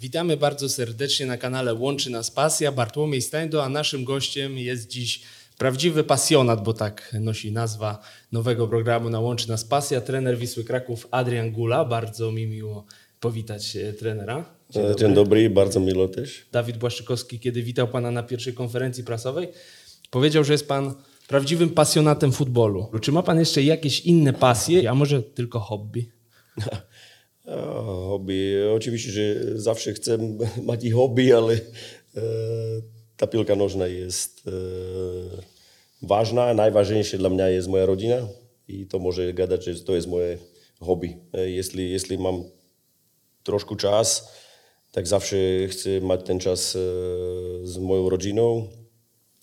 Witamy bardzo serdecznie na kanale Łączy Nas Pasja. Bartłomiej Stańdo, a naszym gościem jest dziś prawdziwy pasjonat, bo tak nosi nazwa nowego programu na Łączy Nas Pasja, trener Wisły Kraków Adrian Gula. Bardzo mi miło powitać e, trenera. Dzień dobry. Dzień dobry, bardzo miło też. Dawid Błaszczykowski, kiedy witał Pana na pierwszej konferencji prasowej, powiedział, że jest Pan prawdziwym pasjonatem futbolu. Czy ma Pan jeszcze jakieś inne pasje, a może tylko hobby? hobby. Oczywiście, że zawsze chcę mieć i hobby, ale e, ta piłka nożna jest e, ważna. Najważniejsze dla mnie jest moja rodzina i to może gadać, że to jest moje hobby. E, jeśli, jeśli mam troszkę czas, tak zawsze chcę mieć ten czas z moją rodziną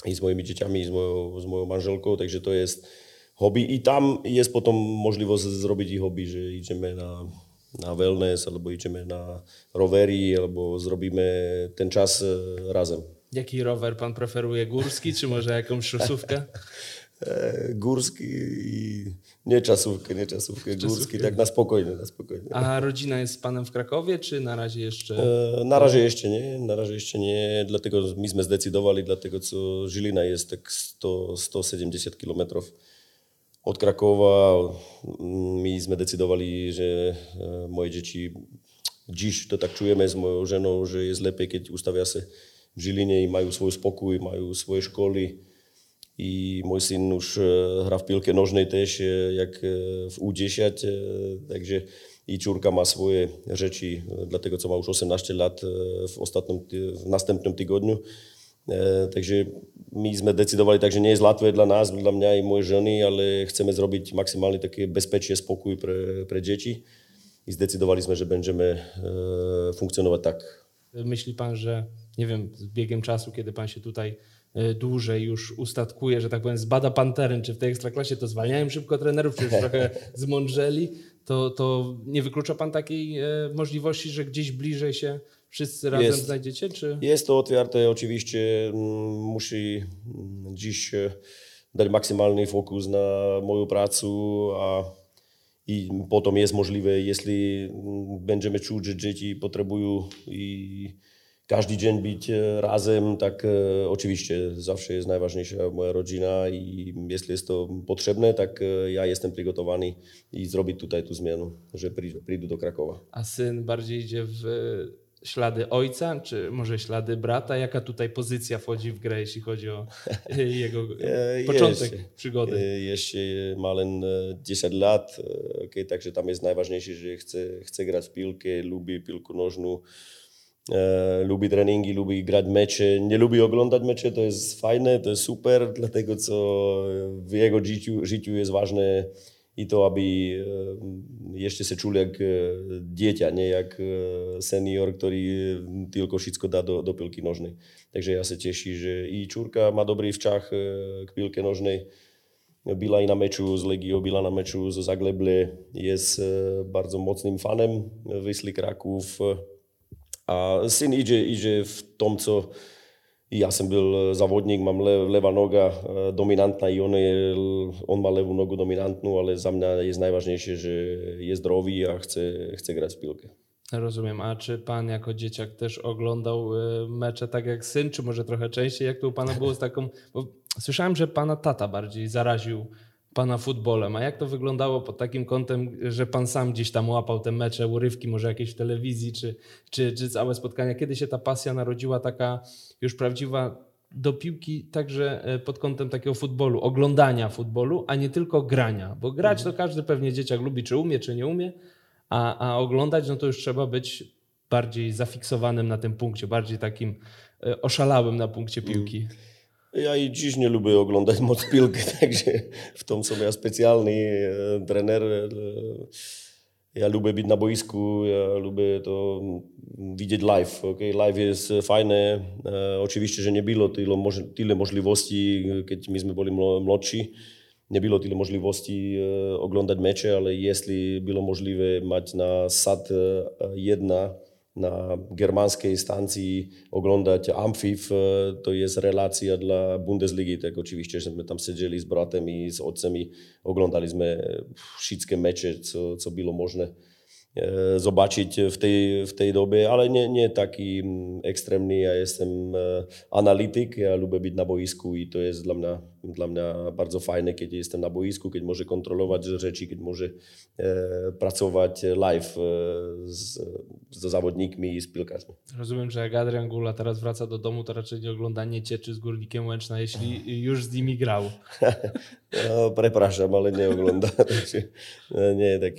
i z moimi dzieciami, i z moją, z moją manżelką, także to jest hobby i tam jest potem możliwość zrobić i hobby, że idziemy na na wellness, albo idziemy na rowery, albo zrobimy ten czas e, razem. Jaki rower pan preferuje? Górski, czy może jakąś szosówkę? E, górski i nie czasówkę, nie czasówkę, górski, tak na spokojnie, na spokojnie. A rodzina jest z panem w Krakowie, czy na razie jeszcze? E, na razie jeszcze nie, na razie jeszcze nie, dlatego myśmy zdecydowali, dlatego co Żylina jest tak 100, 170 kilometrów od Krakowa. Myśmy decydowali, że e, moje dzieci dziś to tak czujemy z moją żoną, że jest lepiej, kiedy ustawia się w Żylinie i mają swój spokój, mają swoje szkoły. I mój syn już e, gra w piłkę nożnej też, e, jak w U10, także i córka ma swoje rzeczy, dlatego co ma już 18 lat w ostatnim, w następnym tygodniu. Takže my sme decidovali tak, že nie je zlatvé dla nás, dla mňa i mojej ženy, ale chceme zrobiť maximálne také bezpečie, spokój pre, pre deti. I zdecydowali sme, że będziemy e, funkcjonować tak. Myśli pan, że nie wiem, z biegiem czasu, kiedy pan się tutaj e, dłużej już ustatkuje, że tak powiem, zbada pan teren, czy w tej ekstraklasie to zwalniają szybko trenerów, czy już trochę zmądrzeli, to, to nie wyklucza pan takiej e, możliwości, że gdzieś bliżej się wszyscy razem jest, znajdziecie? Czy? Jest to otwarte, oczywiście mm, musi mm, dziś e, dać maksymalny fokus na moją pracę, a i potem jest możliwe, jeśli mm, będziemy czuć, że dzieci potrzebują i każdy dzień być e, razem, tak e, oczywiście zawsze jest najważniejsza moja rodzina i jeśli jest to potrzebne, tak ja jestem przygotowany i zrobić tutaj tu zmianę, że przyjdę do Krakowa. A syn bardziej idzie w ślady ojca, czy może ślady brata? Jaka tutaj pozycja wchodzi w grę, jeśli chodzi o jego e, początek jeszcze, przygody? E, jeszcze Malen 10 e, lat, okay, także tam jest najważniejsze, że chce, chce grać w piłkę, lubi piłkę nożną, lubi treningi, lubi grać mecze, nie lubi oglądać mecze, to jest fajne, to jest super, dlatego co w jego życiu, życiu jest ważne i to, aby eh, ešte sa čuli jak eh, dieťa, nie jak eh, senior, ktorý mm, tylko všetko dá do, do pilky nožnej. Takže ja sa teší, že i Čurka má dobrý včah k pilke nožnej. Byla i na meču z Legio, byla na meču z Zagleble. Je s bardzo mocným fanem Vysli Kraków. A syn ide, ide v tom, co ja sam był zawodnik, mam le, lewa noga dominantna i on, je, on ma lewą nogę dominantną, ale za mnie jest najważniejsze, że jest zdrowy, a chce, chce grać w piłkę. Rozumiem. A czy pan jako dzieciak też oglądał mecze tak jak syn, czy może trochę częściej? Jak to u pana było z taką... Bo słyszałem, że pana tata bardziej zaraził pana futbolem. A jak to wyglądało pod takim kątem, że pan sam gdzieś tam łapał te mecze, urywki, może jakieś w telewizji, czy, czy, czy całe spotkania? Kiedy się ta pasja narodziła taka już prawdziwa do piłki, także e, pod kątem takiego futbolu, oglądania futbolu, a nie tylko grania? Bo grać to każdy pewnie dzieciak lubi, czy umie, czy nie umie, a, a oglądać no to już trzeba być bardziej zafiksowanym na tym punkcie, bardziej takim e, oszalałym na punkcie piłki. Ja i dziś nie lubię oglądać moc piłkę, także w tym są ja specjalny e, trener. E, ja lubię być na boisku, ja lubię to widzieć live. Okay? Live jest fajne. E, oczywiście, że nie było tyle, tyle możliwości, kiedy myśmy byli młodsi. Nie było tyle możliwości e, oglądać mecze, ale jeśli było możliwe mieć na sad e, jedna na germanskiej stacji oglądać Amfif, to jest relacja dla Bundesligi. Tak oczywiście, że tam siedzieli z bratem i z ojcem i oglądaliśmy wszystkie mecze, co, co było możne. e, zobaczyć w tej, w tej dobie, ale nie, nie taki mm, ekstremny. Ja jestem e, analityk, ja lubię być na boisku i to jest dla mnie, dla mnie bardzo fajne, kiedy jestem na boisku, kiedy może kontrolować rzeczy, kiedy może e, pracować live e, z, z zawodnikami i z piłkarzami. Rozumiem, że jak Adrian Gula teraz wraca do domu, to raczej nie ogląda nie cieczy z Górnikiem Łęczna, jeśli już z nimi grał. no, przepraszam, ale nie ogląda. nie, tak,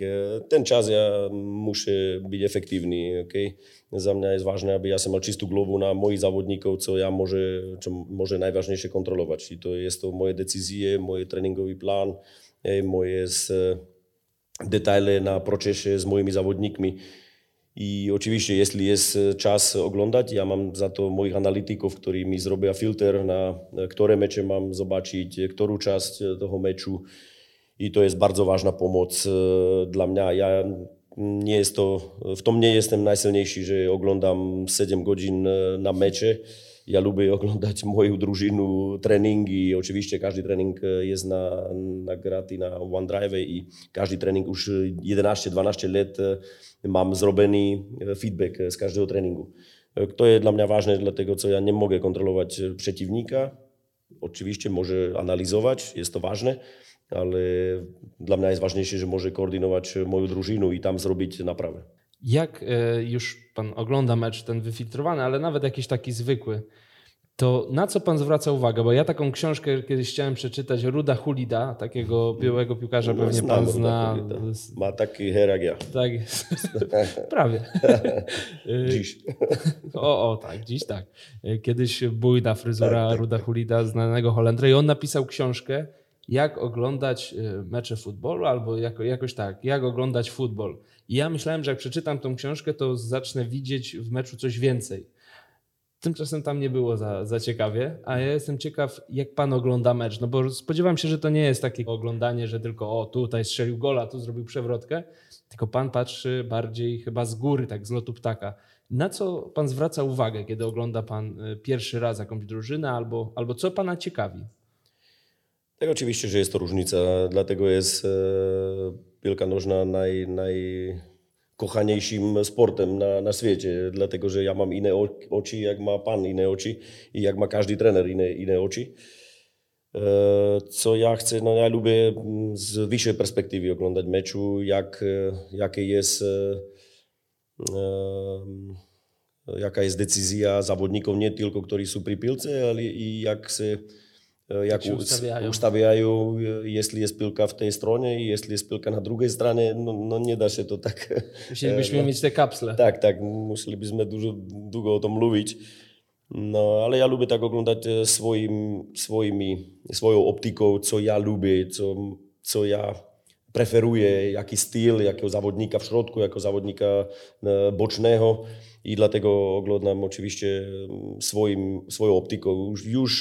ten czas ja muszę być efektywny. Okay? Za mnie jest ważne, aby ja miał czystą głowę na moich zawodników, co ja może, co może najważniejsze kontrolować. I to jest to moje decyzje, mój treningowy plan, moje detale na procesie z moimi zawodnikami. I oczywiście, jeśli jest czas oglądać, ja mam za to moich analityków, którzy mi zrobią filtr na które mecze mam zobaczyć, którą czas tego meczu. I to jest bardzo ważna pomoc dla mnie. Ja nie jest to, w tom nie jestem najsilniejszy, że oglądam 7 godzin na mecze. Ja lubię oglądać moją drużynę, treningi. Oczywiście każdy trening jest na, na na OneDrive i każdy trening już 11-12 lat mam zrobiony feedback z każdego treningu. To jest dla mnie ważne, dlatego co ja nie mogę kontrolować przeciwnika. Oczywiście może analizować, jest to ważne, ale dla mnie jest ważniejsze, że może koordynować moją drużynę i tam zrobić naprawę. Jak już pan ogląda mecz ten wyfiltrowany, ale nawet jakiś taki zwykły, to na co pan zwraca uwagę? Bo ja taką książkę kiedyś chciałem przeczytać, Ruda Hulida, takiego białego piłkarza, no, pewnie pan zna. Ma taki her jak ja. Tak jest. Prawie. dziś. o, o, tak, dziś tak. Kiedyś bujna fryzura tak, tak, Ruda tak. Hulida, znanego Holendra i on napisał książkę jak oglądać mecze futbolu albo jako, jakoś tak, jak oglądać futbol. I ja myślałem, że jak przeczytam tą książkę, to zacznę widzieć w meczu coś więcej. Tymczasem tam nie było za, za ciekawie, a ja jestem ciekaw, jak pan ogląda mecz. No bo spodziewam się, że to nie jest takie oglądanie, że tylko o tutaj strzelił gola, tu zrobił przewrotkę, tylko pan patrzy bardziej chyba z góry, tak z lotu ptaka. Na co pan zwraca uwagę, kiedy ogląda pan pierwszy raz jakąś drużynę, albo, albo co pana ciekawi? Tak, oczywiście, że jest to różnica, dlatego jest e, piłka nożna naj, najkochaniejszym sportem na, na świecie, dlatego że ja mam inne oczy, jak ma pan inne oczy i jak ma każdy trener inne, inne oczy. E, co ja chcę, no ja lubię z wyższej perspektywy oglądać meczu, jak, jakie jest, e, jaka jest decyzja zawodników, nie tylko, którzy są przy piłce, ale i jak się Eh, jak ustawiają, ustaviajú, jestli je spilka v tej strone, jestli je spilka na drugiej stronie, no, no da się to tak. Museli by sme mať kapsle. Tak, tak, museli by długo o tom mluviť. No, ale ja lubię tak oglądać eh, swoim, swoimi, swoją optyką, co ja lubię, co, co ja preferuję, jaki styl, jakiego zawodnika w środku, jako zawodnika eh, bocznego. I dlatego oglądam oczywiście mm, swoim, swoją optyką. Już, już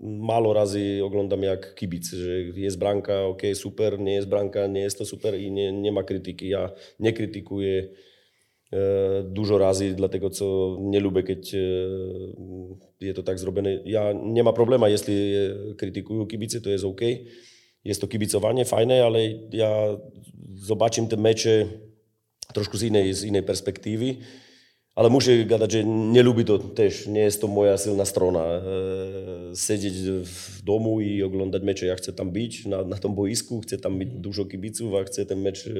Malo razy oglądam jak kibic, że jest branka, ok, super, nie jest branka, nie jest to super i nie, nie ma krytyki. Ja nie krytykuję e, dużo razy, dlatego co nie lubię, kiedy e, jest to tak zrobione. Ja nie ma problemu, jeśli krytykują kibice, to jest ok. Jest to kibicowanie, fajne, ale ja zobaczę te mecze troszkę z innej, z innej perspektywy. Ale muszę gadać, że nie lubię to też, nie jest to moja silna strona. E, siedzieć w domu i oglądać mecze. Ja chcę tam być na, na tym boisku, chcę tam mieć dużo kibiców, a chcę ten mecz e,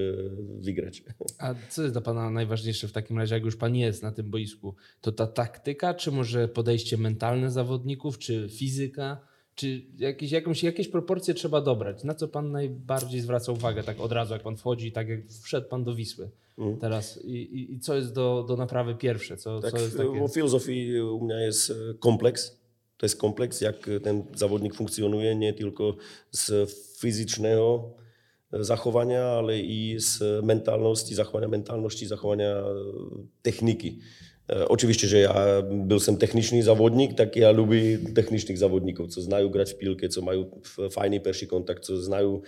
wygrać. A co jest dla Pana najważniejsze w takim razie, jak już Pan jest na tym boisku? To ta taktyka, czy może podejście mentalne zawodników, czy fizyka? Czy jakieś, jakąś, jakieś proporcje trzeba dobrać? Na co Pan najbardziej zwraca uwagę tak od razu, jak Pan wchodzi, tak jak wszedł Pan do Wisły? Mm. teraz I, i, i, co jest do, do naprawy pierwsze? Co, tak, co jest takie... W filozofii u mnie jest e, kompleks. To jest kompleks, jak ten zawodnik funkcjonuje, nie tylko z fizycznego e, zachowania, ale i z mentalności, zachowania mentalności, zachowania e, techniki. Oczywiście, że ja byłem techniczny zawodnik, tak ja lubię technicznych zawodników, co znają grać w piłkę, co mają fajny pierwszy kontakt, co znają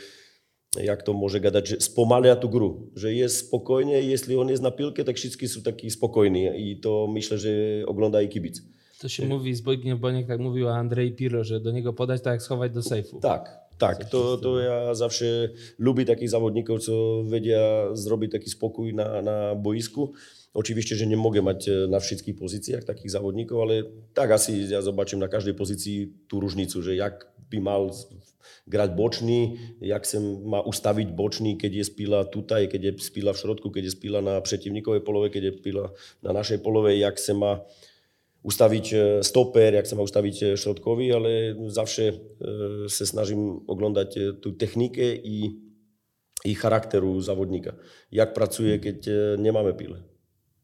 jak to może gadać, że spomalia tu gru, że jest spokojnie, jeśli on jest na piłkę, tak wszyscy są taki spokojni i to myślę, że ogląda i kibic. To się mówi, Zbigniew Boniek tak mówił o Andrzej Pirlo, że do niego podać tak jak schować do sejfu. Tak, Tak, to, to ja zawsze lubię takich zawodników, co wiedzia zrobić taki spokój na, na boisku. Oczywiście, że nie mogę mieć e, na wszystkich pozycjach takich zawodników, ale tak asi ja zobaczę na każdej pozycji tu różnicę, że jak by mal grać boczny, jak się ma ustawić boczny, kiedy jest pila tutaj, kiedy jest pila w środku, kiedy jest pila na przeciwnikowej polowej, kiedy jest pila na naszej polowej, jak się ma ustawić e, stoper, jak się ma ustawić e, środkowi, ale zawsze się snažím oglądać tu technikę i, i charakteru zawodnika. Jak pracuje, kiedy nie mamy pile.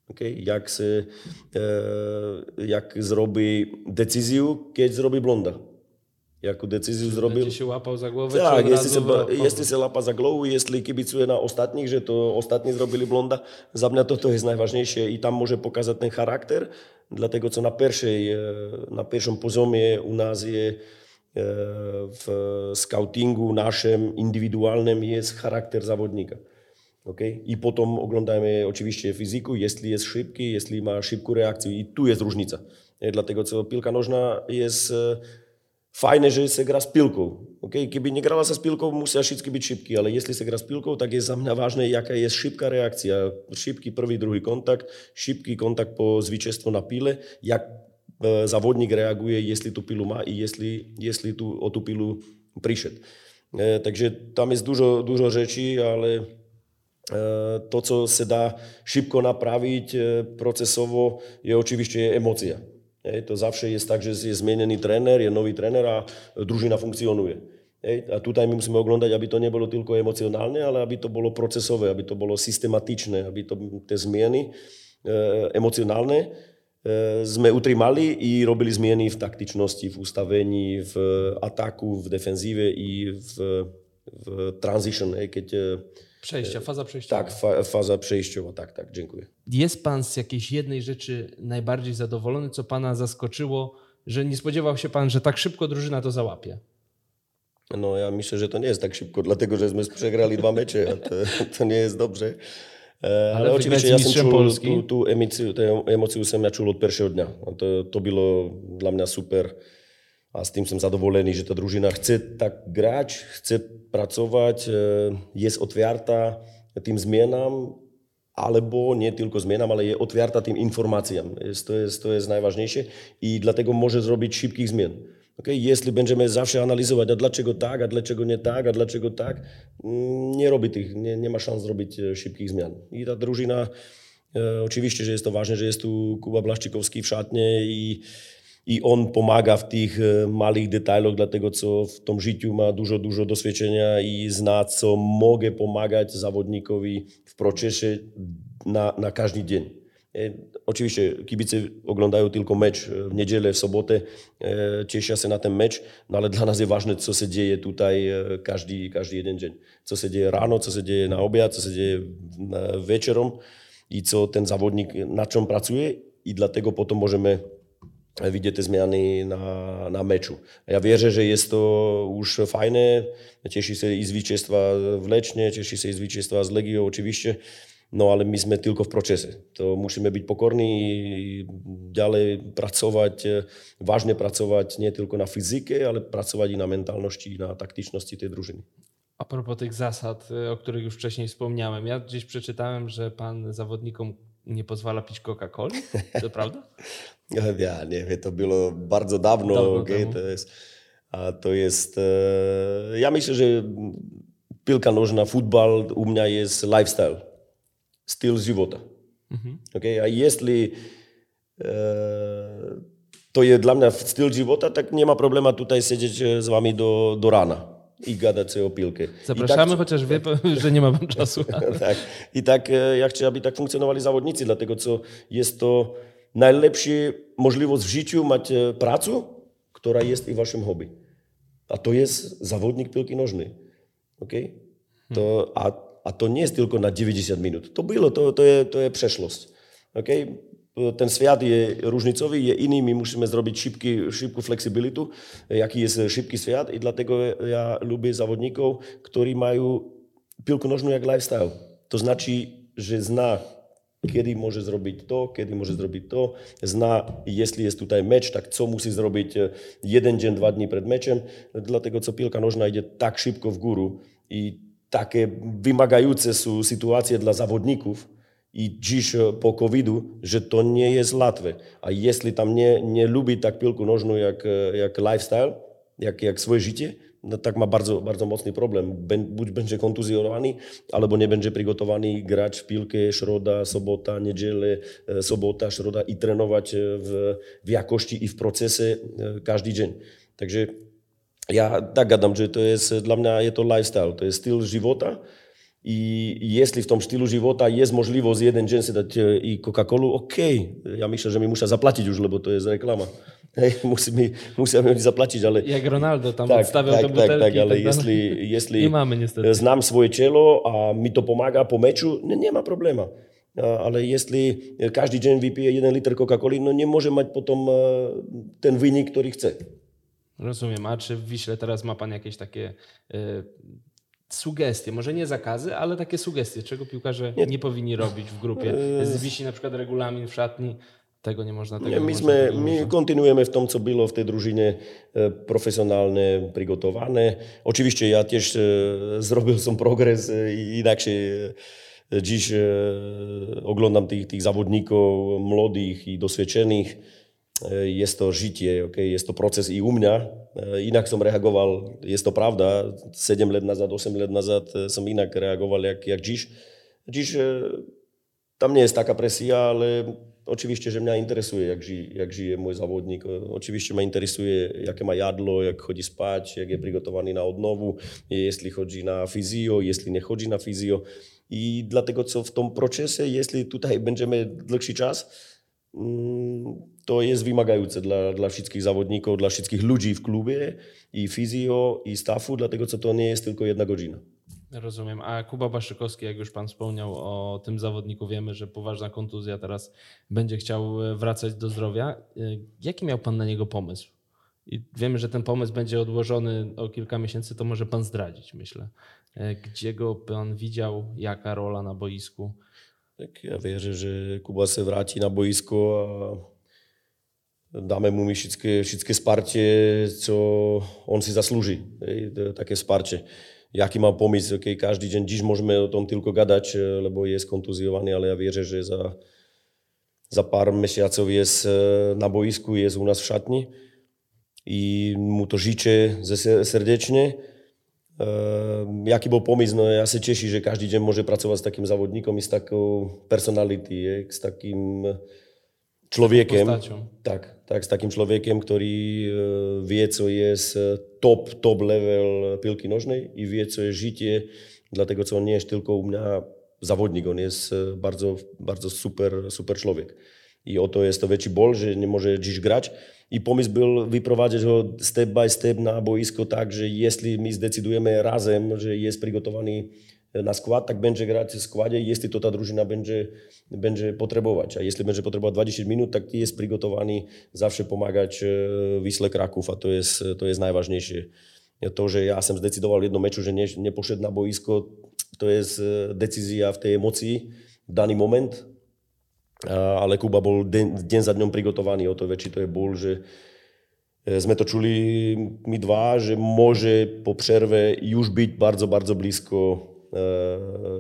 Okay? Jak, se, jak zrobi decyzję, kiedy zrobi blonda. Jaką decyzję zrobił. Będzie się łapał za głowę? Tak, jeśli się, jeśli się łapa za głowę, jeśli kibicuje na ostatnich, że to ostatni zrobili blonda, za mnie to, to jest najważniejsze i tam może pokazać ten charakter, dlatego co na pierwszej, na pierwszym poziomie u nas jest w scoutingu naszym indywidualnym jest charakter zawodnika. Okay? I potem oglądamy oczywiście fizyku, jeśli jest szybki, jeśli ma szybką reakcję i tu jest różnica. Dlatego co piłka nożna jest Fajne, že sa gra s pilkou. Okay? Keby negrala sa s pilkou, musia všetky byť šipky, ale jestli sa gra s pilkou, tak je za mňa vážne, jaká je šipká reakcia. Šipky prvý, druhý kontakt, šipký kontakt po zvyčestvo na pile, jak e, závodník reaguje, jestli tú pilu má i jestli, jestli tu, o tú pilu prišiel. E, takže tam je dužo, dužo rečí, ale e, to, co sa dá šipko napraviť e, procesovo, je očivište je emocia. Hej, to zavše jest tak, že je zmenený tréner, je nový tréner a e, družina funkcionuje. Hej, a tutaj my musíme oglądať, aby to nebolo tylko emocionálne, ale aby to bolo procesové, aby to bolo systematičné, aby to, tie zmieny e, emocionálne e, sme utrimali i robili zmieny v taktičnosti, v ustavení, v e, ataku, v defenzíve i v, v transition, hej, keď e, Przejścia, faza przejściowa. Tak, fa faza przejściowa, tak, tak, dziękuję. Jest Pan z jakiejś jednej rzeczy najbardziej zadowolony, co Pana zaskoczyło, że nie spodziewał się Pan, że tak szybko drużyna to załapie? No ja myślę, że to nie jest tak szybko, dlatego żeśmy przegrali dwa mecze, a to, to nie jest dobrze. Ale, Ale oczywiście ja jsem čul tu, tu emocję, tę emocję jsem ja czul od pierwszego dnia. To, to było dla mnie super a z tym jsem zadowolony, że ta drużyna chce tak grać, chce pracować, jest otwarta tym zmianom, albo nie tylko zmianom, ale jest otwarta tym informacjom. To, jest, to jest najważniejsze i dlatego może zrobić szybkich zmian. Okay? Jeśli będziemy zawsze analizować, a dlaczego tak, a dlaczego nie tak, a dlaczego tak, nie robi tych, nie, nie ma szans zrobić szybkich zmian. I ta drużyna, e, oczywiście, że jest to ważne, że jest tu Kuba Blaszczykowski w szatnie i i on pomaga w tych małych detailoch, dlatego co w tym życiu ma dużo, dużo doświadczenia i zna, co mogę pomagać zawodnikowi w procesie na, na każdy dzień. Oczywiście kibice oglądają tylko mecz w niedzielę, w sobotę, cieszą się na ten mecz, no ale dla nas jest ważne, co się dzieje tutaj każdy, każdy jeden dzień. Co się dzieje rano, co się dzieje na obiad, co się dzieje wieczorem i co ten zawodnik, na czym pracuje i dlatego potem możemy widzieć te zmiany na, na meczu. Ja wierzę, że jest to już fajne. Cieszy się i zwycięstwa w Lecznie, cieszy się i zwycięstwa z Legią oczywiście, no ale my jesteśmy tylko w procesie. To musimy być pokorni i dalej pracować, ważnie pracować nie tylko na fizykę, ale pracować i na mentalności, i na taktyczności tej drużyny. A propos tych zasad, o których już wcześniej wspomniałem. Ja gdzieś przeczytałem, że pan zawodnikom nie pozwala pić Coca-Coli? To prawda? Ja nie wiem, to było bardzo dawno. dawno okay? to jest, a to jest. E, ja myślę, że piłka nożna, futbol u mnie jest lifestyle, styl żywota. Mhm. Okay? A jeśli e, to jest dla mnie styl żywota, tak nie ma problemu tutaj siedzieć z wami do, do rana i gadać sobie o piłkę. Zapraszamy, tak, chociaż wie, że nie ma czasu. tak. I tak e, ja chciałbym, aby tak funkcjonowali zawodnicy, dlatego co jest to najlepsza możliwość w życiu macie pracę, która jest i waszym hobby. A to jest zawodnik piłki nożnej. Okay? To, a, a to nie jest tylko na 90 minut. To było, to, to, jest, to jest przeszłość. Okay? Ten świat jest różnicowy, jest inny, my musimy zrobić szybki, szybką flexibility, jaki jest szybki świat i dlatego ja lubię zawodników, którzy mają piłkę nożną jak lifestyle. To znaczy, że zna kiedy może zrobić to, kiedy może zrobić to, zna, jeśli jest tutaj mecz, tak co musi zrobić e, jeden dzień, dwa dni przed meczem, dlatego co piłka nożna idzie tak szybko w górę i takie wymagające są sytuacje dla zawodników i dziś e, po COVID-u, że to nie jest łatwe. A jeśli tam nie, nie lubi tak piłkę nożną jak, e, jak lifestyle, jak, jak swoje życie, no tak ma bardzo, bardzo mocny problem. Buď będzie kontuzjowany, albo nie będzie przygotowany grać w piłkę środa, sobota, niedzielę, e, sobota, środa i trenować w, w jakości i w procesie każdy dzień. Także ja tak gadam, że to jest dla mnie je to lifestyle, to jest styl żywota i jestli v tom štýlu života je možnosť jeden deň si dať e, i Coca-Colu, OK. Ja myslím, že mi musia zaplatiť už, lebo to je z reklama. Hej, musí mi, musia mi zaplatiť, ale... Jak Ronaldo tam tak, odstavil tak, butelky. Tak, tak, ale tak, jestli, jestli nemáme, e, znám svoje čelo a mi to pomága po meču, ne, nemá probléma. E, ale jestli každý deň vypije jeden liter Coca-Coli, no nemôže mať potom ten výnik, ktorý chce. Rozumiem. A czy w Wiśle teraz ma pan jakieś takie sugestie, może nie zakazy, ale takie sugestie, czego piłkarze nie, nie powinni robić w grupie? Zwisi na przykład regulamin w szatni, tego nie można, tego nie, my, można, my kontynuujemy w tym, co było w tej drużynie profesjonalne, przygotowane. Oczywiście ja też zrobił sam progres i inaczej dziś oglądam tych, tych zawodników młodych i doświadczonych E, jest to życie, okay? jest to proces i u mnie. E, inak som reagoval, jest to prawda, 7 let nazad, 8 let nazad e, som inak reagoval jak, jak dziś. Dziś tam nie jest taka presja, ale oczywiście, że mnie interesuje, jak, ży, jak żyje mój zawodnik. Oczywiście mnie interesuje, jakie ma jadło, jak chodzi spać, jak jest przygotowany na odnowu, jeśli chodzi na fizjo, jeśli nie na fizjo. I dlatego, co w tym procesie, jeśli tutaj będziemy dłuższy czas, mm, to jest wymagające dla, dla wszystkich zawodników, dla wszystkich ludzi w klubie i fizjo i staffu, dlatego co to nie jest tylko jedna godzina. Rozumiem. A Kuba Baszykowski, jak już Pan wspomniał o tym zawodniku, wiemy, że poważna kontuzja teraz będzie chciał wracać do zdrowia. Jaki miał Pan na niego pomysł? I wiemy, że ten pomysł będzie odłożony o kilka miesięcy, to może Pan zdradzić, myślę. Gdzie go Pan widział, jaka rola na boisku? Tak, ja wierzę, że Kuba się wraci na boisko, a dáme mu my všetké, všetké spartie, co on si zaslúži. Také spartie. Jaký mám pomysł, okay, každý deň, když môžeme o tom tylko gadať, lebo je skontuzjowany, ale ja wierzę, že za, za pár mesiacov je na boisku, je u nás v šatni i mu to žíče srdečne. Uh, jaký bol pomysł? No ja sa teší, že každý deň môže pracovať s takým závodníkom i s takou personality, je, s takým człowiekiem. Tak, tak, z takim człowiekiem, który e, wie, co jest e, top, top level piłki nożnej i wie, co jest życie, dlatego co on nie jest tylko u mnie zawodnik, on jest e, bardzo, bardzo super, super człowiek. I oto jest to większy ból, że nie może dziś grać. I pomysł był wyprowadzić go step by step na boisko tak, że jeśli my zdecydujemy razem, że jest przygotowany na skład, tak będzie grać w składzie, jeśli to ta drużyna będzie, będzie potrzebować. A jeśli będzie potrzebować 20 minut, tak jest przygotowany zawsze pomagać e, Wisle Kraków, a to jest, to jest najważniejsze. To, że ja sam zdecydował w jednym meczu, że nie, nie poszedł na boisko, to jest e, decyzja w tej emocji w dany moment, ale Kuba był dzień za dnią przygotowany, o to więcej to jest ból, że sme to czuli my dwa, że może po przerwie już być bardzo, bardzo blisko E,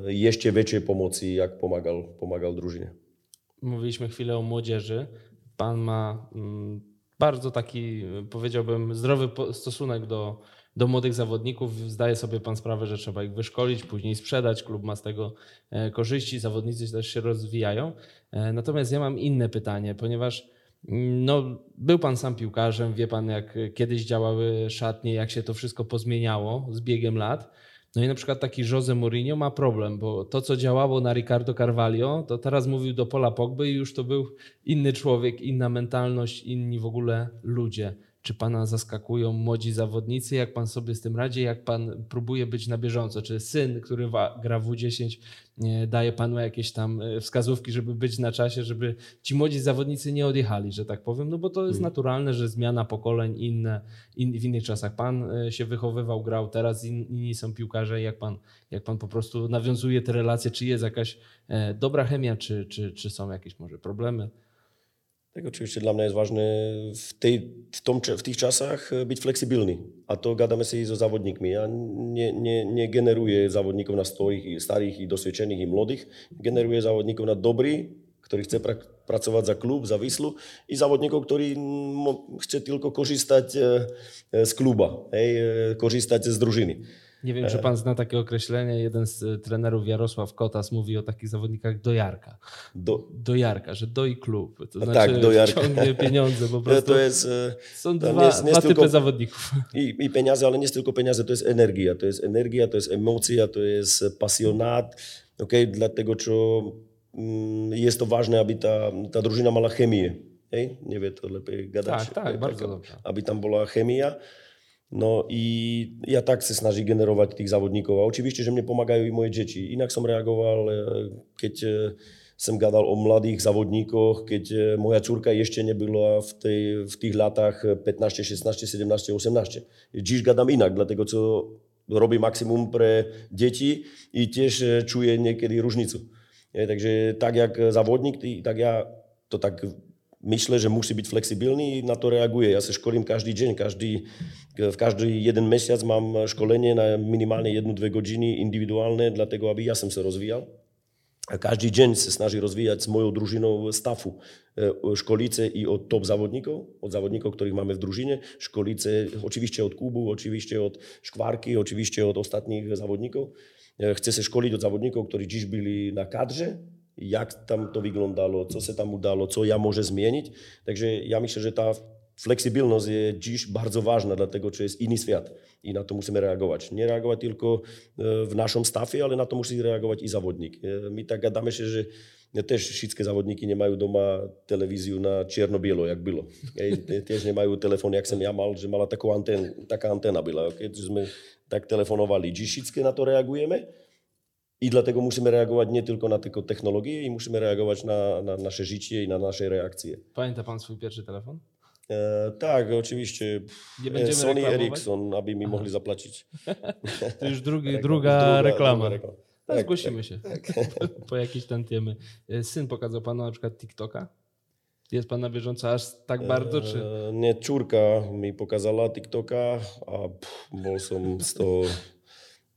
jeszcze więcej pomocy, jak pomagał, pomagał drużynie. Mówiliśmy chwilę o młodzieży. Pan ma mm, bardzo taki, powiedziałbym, zdrowy stosunek do, do młodych zawodników. Zdaje sobie pan sprawę, że trzeba ich wyszkolić, później sprzedać. Klub ma z tego e, korzyści, zawodnicy też się rozwijają. E, natomiast ja mam inne pytanie, ponieważ mm, no, był pan sam piłkarzem, wie pan, jak kiedyś działały szatnie, jak się to wszystko pozmieniało z biegiem lat. No i na przykład taki Jose Mourinho ma problem, bo to, co działało na Ricardo Carvalho, to teraz mówił do Pola Pogby i już to był inny człowiek, inna mentalność, inni w ogóle ludzie. Czy pana zaskakują młodzi zawodnicy? Jak pan sobie z tym radzi? Jak pan próbuje być na bieżąco? Czy syn, który gra w U10, daje panu jakieś tam e, wskazówki, żeby być na czasie, żeby ci młodzi zawodnicy nie odjechali, że tak powiem? No bo to jest mm. naturalne, że zmiana pokoleń inne, in, w innych czasach. Pan e, się wychowywał, grał, teraz inni są piłkarze. Jak pan, jak pan po prostu nawiązuje te relacje? Czy jest jakaś e, dobra chemia, czy, czy, czy są jakieś może problemy? Tak, oczywiście dla mnie jest ważne w, tej, w, tom, w tych czasach e, być fleksibelny. A to gadamy się ze zawodnikami. Ja nie, nie, nie generuję zawodników na starych, starych i doświadczonych i młodych. Generuję zawodników na dobry, który chce pra, pracować za klub, za Wislu i zawodników, który chce tylko korzystać e, z kluba, korzystać z drużyny. Nie wiem, czy e. pan zna takie określenie. Jeden z e, trenerów, Jarosław Kotas, mówi o takich zawodnikach dojarka. Do... Dojarka, że doi klub. To znaczy tak, dojarka. ciągnie pieniądze po prostu. To jest, e, są dwa, nie jest, dwa typy tylko, zawodników. I, I pieniądze, ale nie jest tylko pieniądze, to jest energia. To jest energia, to jest emocja, to jest pasjonat. Okay? Dlatego, że mm, jest to ważne, aby ta, ta drużyna miała chemię. Hej? Nie wiem, to lepiej gadać. Tak, tak, bardzo dobrze. Aby tam była chemia. No i ja tak sa snažím generovať tých závodníkov a očivište, že mne pomagajú i moje deti. Inak som reagoval, e, keď e, som gadal o mladých závodníkoch, keď e, moja čurka ešte nebyla v, tej, v tých latách 15, 16, 17, 18. Čiže gadám inak, dlatego co robí maximum pre deti i tiež čuje niekedy ružnicu. Je, takže tak, jak závodník, tak ja to tak myšle, že musí byť flexibilný, na to reaguje. Ja sa školím každý deň, každý, eh, v každý jeden mesiac mám školenie na minimálne jednu, dve hodiny individuálne, dlatego aby ja som sa rozvíjal. A každý deň sa snaží rozvíjať s mojou družinou stafu. Eh, školíce i od top závodníkov, od závodníkov, ktorých máme v družine. Školíce očivište od Kubu, očivište od Škvárky, očivište od ostatných závodníkov. Eh, chce sa školiť od závodníkov, ktorí dziś byli na kadře, jak tam to wyglądało, co się tam udało, co ja może zmienić. Także ja myślę, że ta fleksybelność jest dziś bardzo ważna, dlatego że jest inny świat i na to musimy reagować. Nie reagować tylko e, w naszym stafie, ale na to musi reagować i zawodnik. E, my tak gadamy się, że też wszystkie zawodniki nie mają doma telewizji na czarno-bielo, jak było. Też nie mają jak sam ja mal, że mala taką anten, taka antena była. Okay? Żeśmy tak telefonowali. Dziś wszystkie na to reagujemy i dlatego musimy reagować nie tylko na tylko technologię, i musimy reagować na, na nasze życie i na nasze reakcje. Pamięta pan swój pierwszy telefon? E, tak, oczywiście. Nie będziemy Sony reklamować? Ericsson, aby mi Aha. mogli zapłacić. To już drugi, druga, druga, reklama. Druga reklama. Tak, zgłosimy tak, się tak. Po, po jakieś tam tiemy. E, syn pokazał panu na przykład TikToka? Jest pan na bieżąco aż tak bardzo, czy? E, nie, córka mi pokazała TikToka, a pff, som z toho...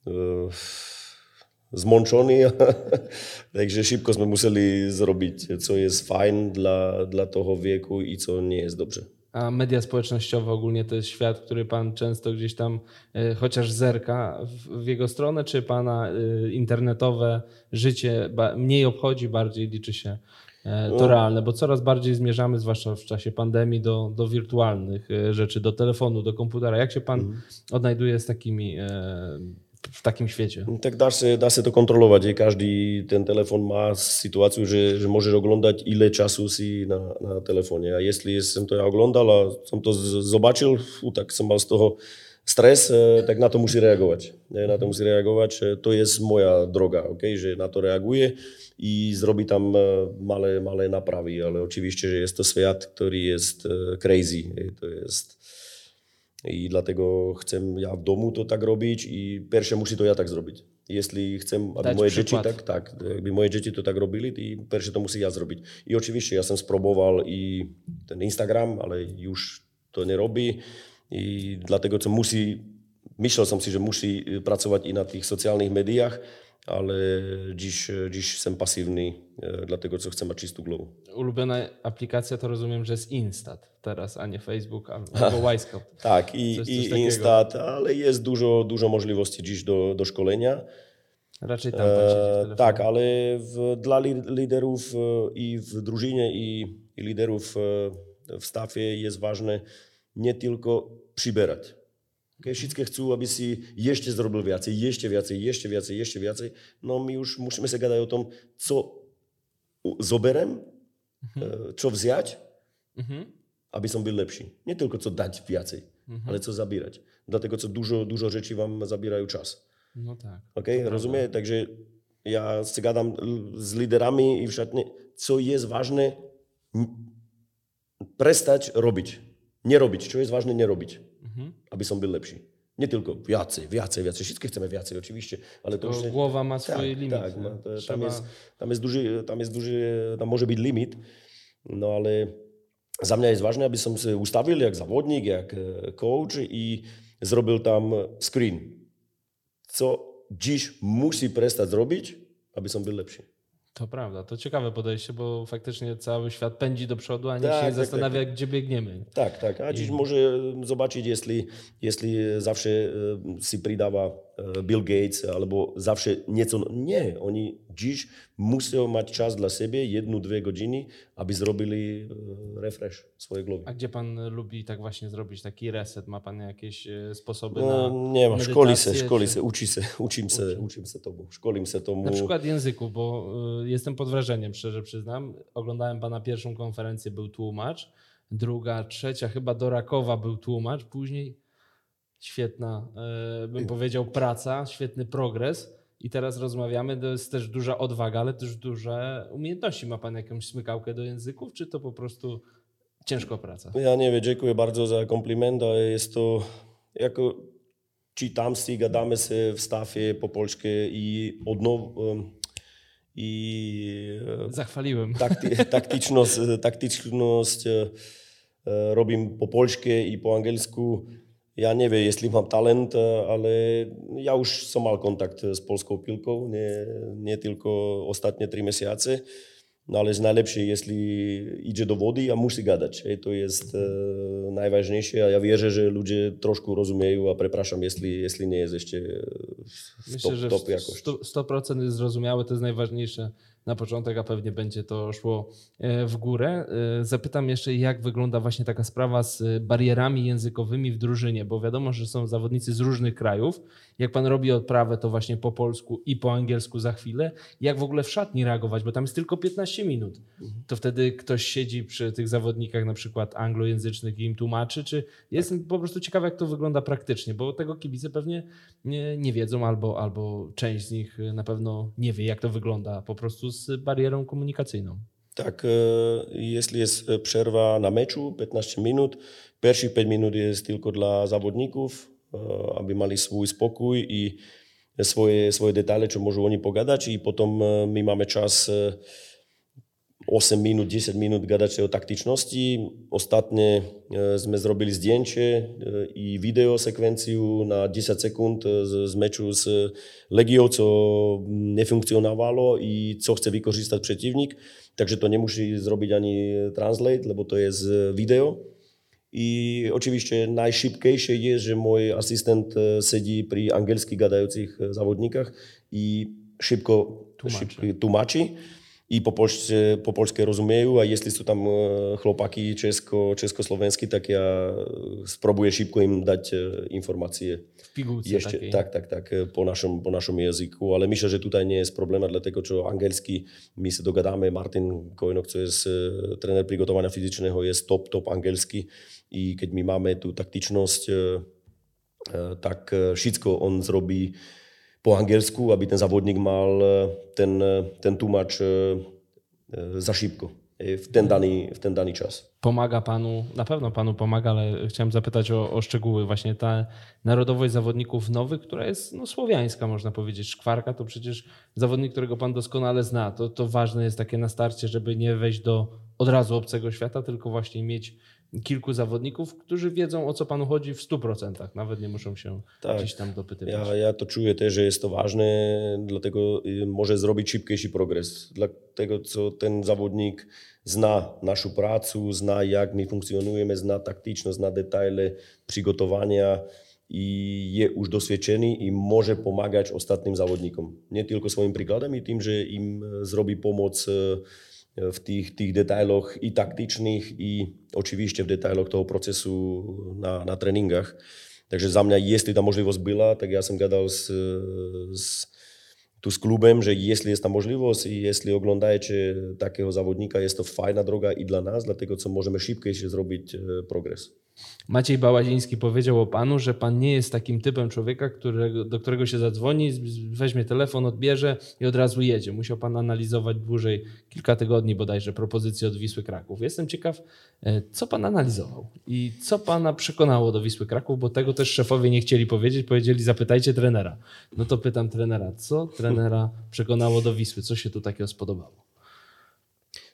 E, zmączony, także szybko sme museli zrobić, co jest fajne dla, dla toho wieku i co nie jest dobrze. A media społecznościowe ogólnie to jest świat, który pan często gdzieś tam e, chociaż zerka w, w, jego stronę, czy pana e, internetowe życie mniej obchodzi, bardziej liczy się e, to no. realne, bo coraz bardziej zmierzamy, zwłaszcza w czasie pandemii, do, do wirtualnych rzeczy, do telefonu, do komputera. Jak się pan mm. odnajduje z takimi w takim świecie. Tak da się, da się to kontrolować. Każdy ten telefon ma sytuację, że, że możesz oglądać ile czasu si na, na telefonie. A jeśli jestem to ja oglądał, a sam to zobaczył, tak sam z toho stres, e, tak na to musi reagować. Na to musi reagować. To jest moja droga, okay? że na to reaguje i zrobi tam małe, małe naprawy, ale oczywiście, że jest to świat, który jest crazy. To jest i dlatego chcę ja w domu to tak robić i pierwsze musi to ja tak zrobić. Jeśli chcę, aby Dać moje przykład. dzieci tak, tak, aby moje dzieci to tak robili, to pierwsze to musi ja zrobić. I oczywiście ja sam spróbował i ten Instagram, ale już to nie robi i dlatego co musi, myślał sam si, że musi pracować i na tych socjalnych mediach, ale dziś, dziś jestem pasywny, e, dlatego co chcę mieć czystą głowę. Ulubiona aplikacja to rozumiem, że jest Instat teraz, a nie Facebook albo Wisecout. tak, i, coś, coś i Instat, ale jest dużo, dużo możliwości dziś do, do szkolenia. Raczej tam e, Tak, ale w, dla liderów e, i w drużynie i, i liderów e, w stafie jest ważne nie tylko przybierać Okay? Wszystkie chcą, aby si jeszcze zrobił więcej, jeszcze więcej, jeszcze więcej, jeszcze więcej. No my już musimy się gadać o tym, co zoberem, mhm. co wziąć, mhm. aby som był lepszy. Nie tylko co dać więcej, ale co zabierać. Dlatego co dużo, dużo rzeczy wam zabierają czas. No tak. Okay? Rozumiem? Także ja się gadam z liderami i w szatni, co jest ważne, przestać robić. Nie robić. Co jest ważne, nie robić. Aby som był lepszy. Nie tylko więcej, więcej, więcej. Wszyscy chcemy więcej oczywiście, ale to już... głowa ma swoje tak, limity. tak, nie? ma, to, tam, Trzeba- jest, tam, jest duży, tam jest duży, tam może być limit, no ale za mnie jest ważne, aby som się ustawił jak zawodnik, jak e, coach i zrobił tam screen. Co dziś musi przestać robić, aby som był lepszy. To prawda, to ciekawe podejście, bo faktycznie cały świat pędzi do przodu, a nikt Tak, się nie tak, zastanawia, gdzie biegniemy. Tak, tak. A dziś może zobaczyć, jeśli, jeśli zawsze e, si pridáva e, Bill Gates albo zawsze nieco... Nie, oni dziś muszą mieć czas dla siebie, jedną, dwie godziny, aby zrobili e, refresh swojej głowy. A gdzie pan lubi tak właśnie zrobić taki reset? Ma pan jakieś e, sposoby No, na nie ma, szkoli się, medytację, szkoli się, uczy się, uczym się, uczym się tomu, szkolim się tomu. Na przykład języku, bo y, jestem pod wrażeniem, szczerze przyznam. Oglądałem pana pierwszą konferencję, był tłumacz. Druga, trzecia, chyba do Rakowa był tłumacz. Później świetna, bym powiedział, praca, świetny progres. I teraz rozmawiamy, to jest też duża odwaga, ale też duże umiejętności. Ma pan jakąś smykałkę do języków, czy to po prostu ciężko praca? Ja nie wiem, dziękuję bardzo za komplement, ale jest to jako czytam si, gadamy się w stafie po polsku i odnow em, i e, Zachwaliłem. takty, taktyczność, taktyczność e, e, robím po polsku i po angielsku. Ja nie wiem, jeśli mam talent, e, ale ja już som mal kontakt z polską piłką, nie, nie tylko ostatnie trzy miesiące. No ale jest najlepsze, jeśli idzie do wody, a musi gadać. To jest e, najważniejsze, a ja wierzę, że ludzie troszkę rozumieją, a przepraszam, jeśli, jeśli nie jest jeszcze w Myślę, top, że top jakoś. 100%, 100% jest zrozumiałe, to jest najważniejsze na początek, a pewnie będzie to szło e, w górę. E, Zapytam jeszcze, jak wygląda właśnie taka sprawa z barierami językowymi w drużynie, bo wiadomo, że są zawodnicy z różnych krajów. Jak pan robi odprawę, to właśnie po polsku i po angielsku za chwilę. Jak w ogóle w szatni reagować, bo tam jest tylko 15 minut. To wtedy ktoś siedzi przy tych zawodnikach na przykład anglojęzycznych i im tłumaczy, czy jestem po prostu ciekawy, jak to wygląda praktycznie, bo tego kibice pewnie nie, nie wiedzą albo, albo część z nich na pewno nie wie, jak to wygląda po prostu z barierą komunikacyjną. Tak, e, jeśli jest e, przerwa na meczu 15 minut, pierwszych 5 minut jest tylko dla zawodników, e, Eh, aby mali svoj spokoj i svoje, svoje detaily, čo môžu oni pogadať. I potom eh, my máme čas eh, 8 minút, 10 minút gadače o taktičnosti. Ostatne sme zrobili zdjenče i video sekvenciu na 10 sekund z, z meču z Legiou, co nefunkcionovalo i co chce vykořistať protivník. Takže to nemusí zrobiť ani Translate, lebo to je z video. I oczywiście najszybciejsze jest, że mój asystent e, siedzi przy angielskich gadających e, zawodnikach i szybko Tłumaczy. szybko tłumaczy i po polsce, po polskie rozumieją, a jeśli są tam e, chłopaki czesko, czeskosłowenski, tak ja spróbuję szybko im dać e, informacje W pigułce jeszcze, takiej. tak, tak, tak, po naszym, po naszym języku, ale myślę, że tutaj nie jest problemu, dlatego że angielski my się dogadamy, Martin Kojnok, co jest trener przygotowania fizycznego, jest top, top angielski i kiedy my mamy tu taktyczność, e, e, tak e, wszystko on zrobi po angielsku, aby ten zawodnik mal ten, ten tłumacz e, za szybko w ten dany, w ten dany czas. Pomaga panu, na pewno panu pomaga, ale chciałem zapytać o, o szczegóły. Właśnie ta narodowość zawodników nowych, która jest no, słowiańska, można powiedzieć. Szkwarka to przecież zawodnik, którego pan doskonale zna. To, to ważne jest takie na starcie, żeby nie wejść do od razu obcego świata, tylko właśnie mieć kilku zawodników, którzy wiedzą o co panu chodzi w 100%. Nawet nie muszą się Tak. gdzieś tam dopytywać. Ja, ja to czuję też, że jest to ważne, dlatego y, może zrobić szybciejszy progres. Dlatego, co ten zawodnik zna naszą pracę, zna jak my funkcjonujemy, zna taktyczność, zna detale przygotowania i jest już doświadczony i może pomagać ostatnim zawodnikom. Nie tylko swoim przykładem i tym, że im e, zrobi pomoc v tých, tých detailoch i taktičných, i očivište v detailoch toho procesu na, na tréningách. Takže za mňa, jestli tá možlivosť byla, tak ja som gadal s, s, tu s klubem, že jestli je tá možlivosť, jestli oglądajte takého závodníka, je to fajná droga i dla nás, dlatego co môžeme šípkejšie zrobiť eh, progres. Maciej Bałaziński powiedział o panu, że pan nie jest takim typem człowieka, którego, do którego się zadzwoni, weźmie telefon, odbierze i od razu jedzie. Musiał pan analizować dłużej, kilka tygodni bodajże, propozycje od Wisły Kraków. Jestem ciekaw, e, co pan analizował i co pana przekonało do Wisły Kraków, bo tego też szefowie nie chcieli powiedzieć. Powiedzieli, zapytajcie trenera. No to pytam trenera, co trenera przekonało do Wisły? Co się tu takiego spodobało?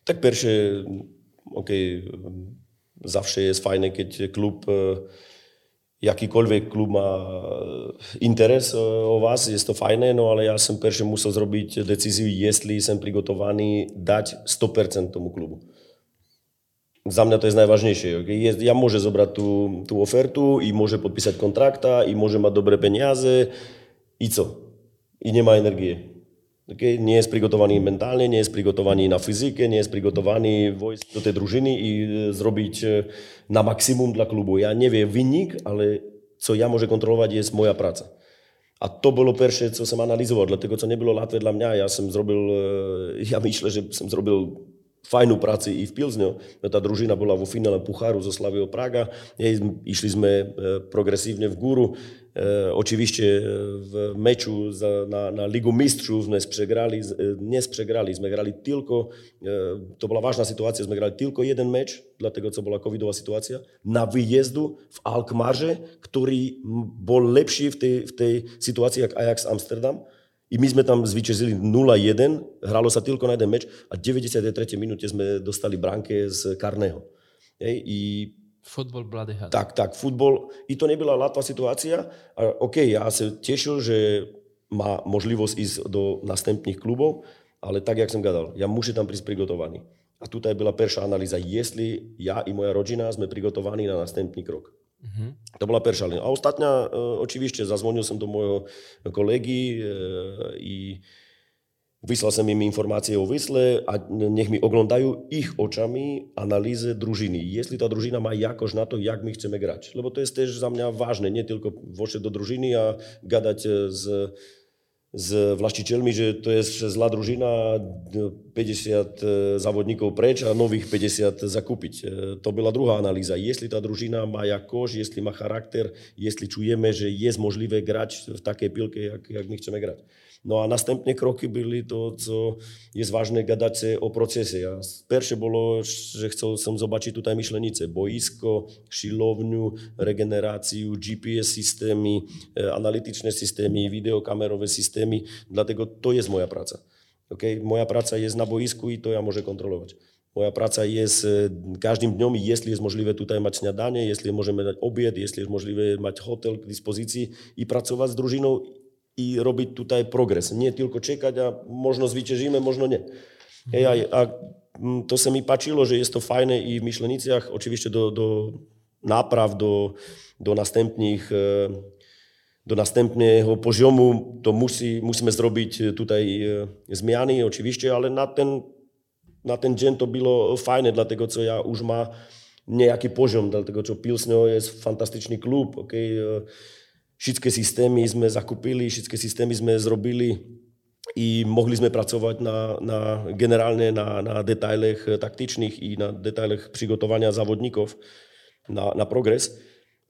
Tak pierwszy, okej, okay Zawsze jest fajne, kiedy klub, jakikolwiek klub ma interes o was, jest to fajne, no ale ja sam pierwszy musiał zrobić decyzję, jeśli jestem przygotowany dać 100% tomu klubu. Za mnie to jest najważniejsze. Ja mogę zabrać tu, tu ofertu i mogę podpisać kontrakta i może ma dobre pieniądze i co? I nie ma energii nie je sprigotovaný mentálne, nie je sprigotovaný na fyzike, nie je sprigotovaný vojsť do tej družiny i e, zrobiť e, na maximum dla klubu. Ja neviem vinník, ale co ja môžem kontrolować, je moja práca. A to bolo prvé, co som analyzoval, dlatego co nebylo látve dla mňa. Ja som zrobił. E, ja myšle, že som zrobił fajną pracę i w Pilzniu. Ta drużyna była w finale Pucharu ze Slawią Praga. Išli progresywnie w górę. E, oczywiście w meczu za, na, na Ligu Mistrzów nie przegrali, nie przegrali, my grali tylko, e, to była ważna sytuacja, my grali tylko jeden mecz, dlatego co była covidowa sytuacja, na wyjazdu w Alkmaarze, który był lepszy w tej, w tej sytuacji jak Ajax Amsterdam. I my sme tam zvíťazili 0-1, hralo sa tylko na jeden meč a v 93. minúte sme dostali bránke z Karného. I Football bloody hell. Tak, tak, futbol. I to nebyla ľahká situácia. A OK, ja sa tešil, že má možnosť ísť do następných klubov, ale tak, jak som gadal, ja musím tam prísť prigotovaný. A tutaj byla prvá analýza, jestli ja i moja rodina sme prigotovaní na następný krok. Mhm. To byla prvá linija. A ostatňa, e, oczywiście, zazvonil som do mojho kolegy e, i Vyslal som im informácie o Vysle a nech mi oglądajú ich očami analýzy družiny. Jestli ta družina má jakož na to, jak my chceme grať. Lebo to je tiež za mňa vážne, nie tylko vošiť do družiny a gadať s, s vlastiteľmi, že to je zlá družina, 50 závodníkov preč a nových 50 zakúpiť. To byla druhá analýza. Jestli ta družina má jakož, jestli má charakter, jestli čujeme, že je možlivé grať v takej pilke, jak, jak my chceme grať. No a następne kroky byli to, co jest ważne, gadać o procesie. A pierwsze było, że chcę sam zobaczyć tutaj myślenicę, boisko, siłownię, regenerację, GPS systemy, analityczne systemy, wideokamerowe systemy, dlatego to jest moja praca. Okay? Moja praca jest na boisku i to ja mogę kontrolować. Moja praca jest każdym dniem, jeśli jest możliwe tutaj mać śniadanie, jeśli możemy dać obiad, jeśli jest możliwe mać hotel k dyspozycji i pracować z drużyną i robić tutaj progres. Nie tylko czekać, a možno zwyciężymy, možno nie. Mhm. A, a to se mi pačilo, że jest to fajne i w Myślenicach, oczywiście do, do napraw, do, do następnych do następnego poziomu to musi, musimy zrobić tutaj zmiany oczywiście, ale na ten, na ten dzień to było fajne, dlatego co ja już ma niejaki poziom, dlatego co Pilsno jest fantastyczny klub, okay? Všetky systémy sme zakúpili, všetky systémy sme zrobili i mohli sme pracovať na, na generálne na, na detailech taktycznych i na detailech przygotowania zawodników na, na progres.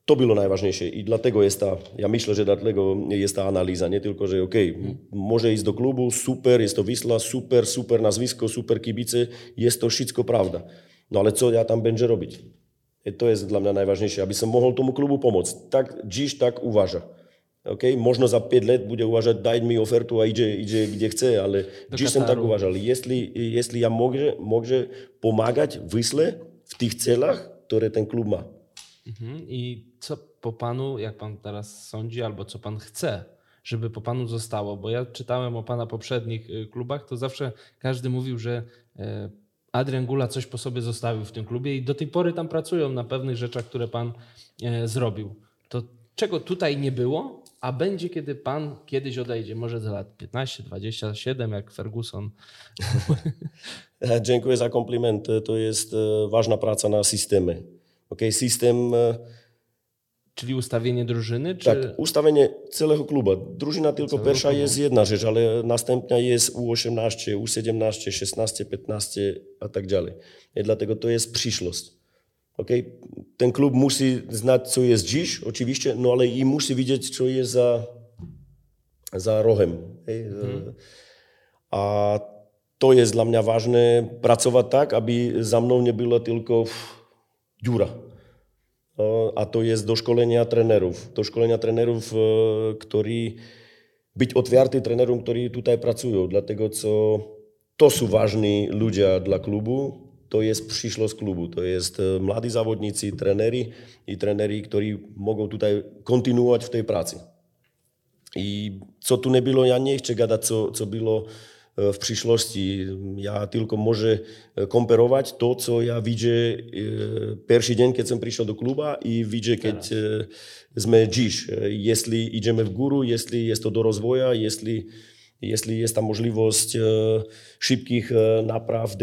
To było najważniejsze i dlatego jest ta, ja myślę, że dlatego jest ta analiza, nie tylko, że okay, może iść do klubu, super, jest to Wisla, super, super nazwisko, super kibice, jest to wszystko prawda. No ale co ja tam będzie robić? To jest dla mnie najważniejsze, aby som mohol tomu klubu pomóc. Tak dziś tak uważa. Okay? Można za 5 lat będzie uważać, daj mi ofertu, a idzie, idzie gdzie chce, ale Do dziś tak uważał. Jeśli, jeśli ja mogę, mogę pomagać Wysle w tych celach, które ten klub ma. Mhm. I co po panu, jak pan teraz sądzi, albo co pan chce, żeby po panu zostało? Bo ja czytałem o pana poprzednich y, klubach, to zawsze każdy mówił, że e, Adrian Gula coś po sobie zostawił w tym klubie i do tej pory tam pracują na pewnych rzeczach, które pan e, zrobił. To czego tutaj nie było, a będzie, kiedy pan kiedyś odejdzie, może za lat 15, 27, jak Ferguson. Dziękuję za komplement. To jest e, ważna praca na systemy. Okay, system, e, Czyli ustawienie drużyny? Czy... Tak, ustawienie całego klubu. Drużyna tylko Całego pierwsza klubu. jest jedna rzecz, ale następna jest U18, U17, 16, 15 a tak dalej. I dlatego to jest przyszłość. Okay? Ten klub musi znać, co jest dziś, oczywiście, no ale i musi widzieć, co jest za, za rohem. Okay? A to jest dla mnie ważne, pracować tak, aby za mną nie było tylko dziura. A to jest do szkolenia trenerów. Do szkolenia trenerów, e, którzy być otwarty trenerom, którzy tutaj pracują, dlatego co to są ważni ludzie dla klubu, to jest przyszłość klubu, to jest e, młodzi zawodnicy, trenery i trenery, którzy mogą tutaj kontynuować w tej pracy. I co tu nie było, ja nie chcę gadać, co, co było Eh, v prišlosti, Ja tylko môže eh, komperovať to, co ja vidže eh, perší deň, keď som prišiel do kluba i vidže, keď sme džiš. Jestli ideme v guru, jestli je to do rozvoja, jestli jestli jest tam możliwość e, szybkich e, napraw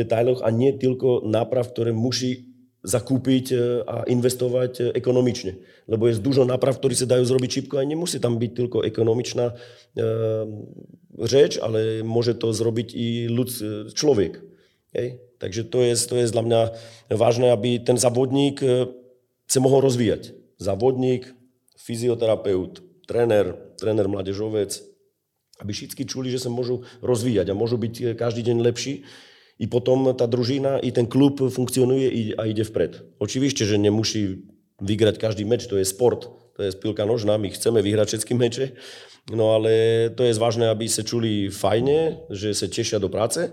a nie tylko napraw, które musi zakúpiť e, a investovať e, ekonomične. Lebo je dužo náprav, ktorí sa dajú zrobiť čipko a nemusí tam byť tylko ekonomičná e, reč, ale môže to zrobiť i ľud, e, človek. Hej. Takže to je, to je dla mňa vážne, aby ten zavodník sa mohol rozvíjať. Zavodník, fyzioterapeut, tréner, tréner mládežovec, aby všetci čuli, že sa môžu rozvíjať a môžu byť každý deň lepší i potom tá družina i ten klub funkcionuje a ide vpred. Očivište, že nemusí vygrať každý meč, to je sport, to je spilka nožná, my chceme vyhrať všetky meče, no ale to je zvážne, aby sa čuli fajne, že sa tešia do práce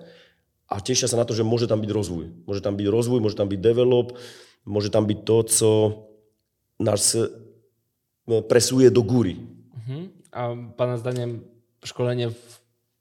a tešia sa na to, že môže tam byť rozvoj. Môže tam byť rozvoj, môže tam byť develop, môže tam byť to, co nás e, presuje do gúry. Uh-huh. A pána zdaniem školenie v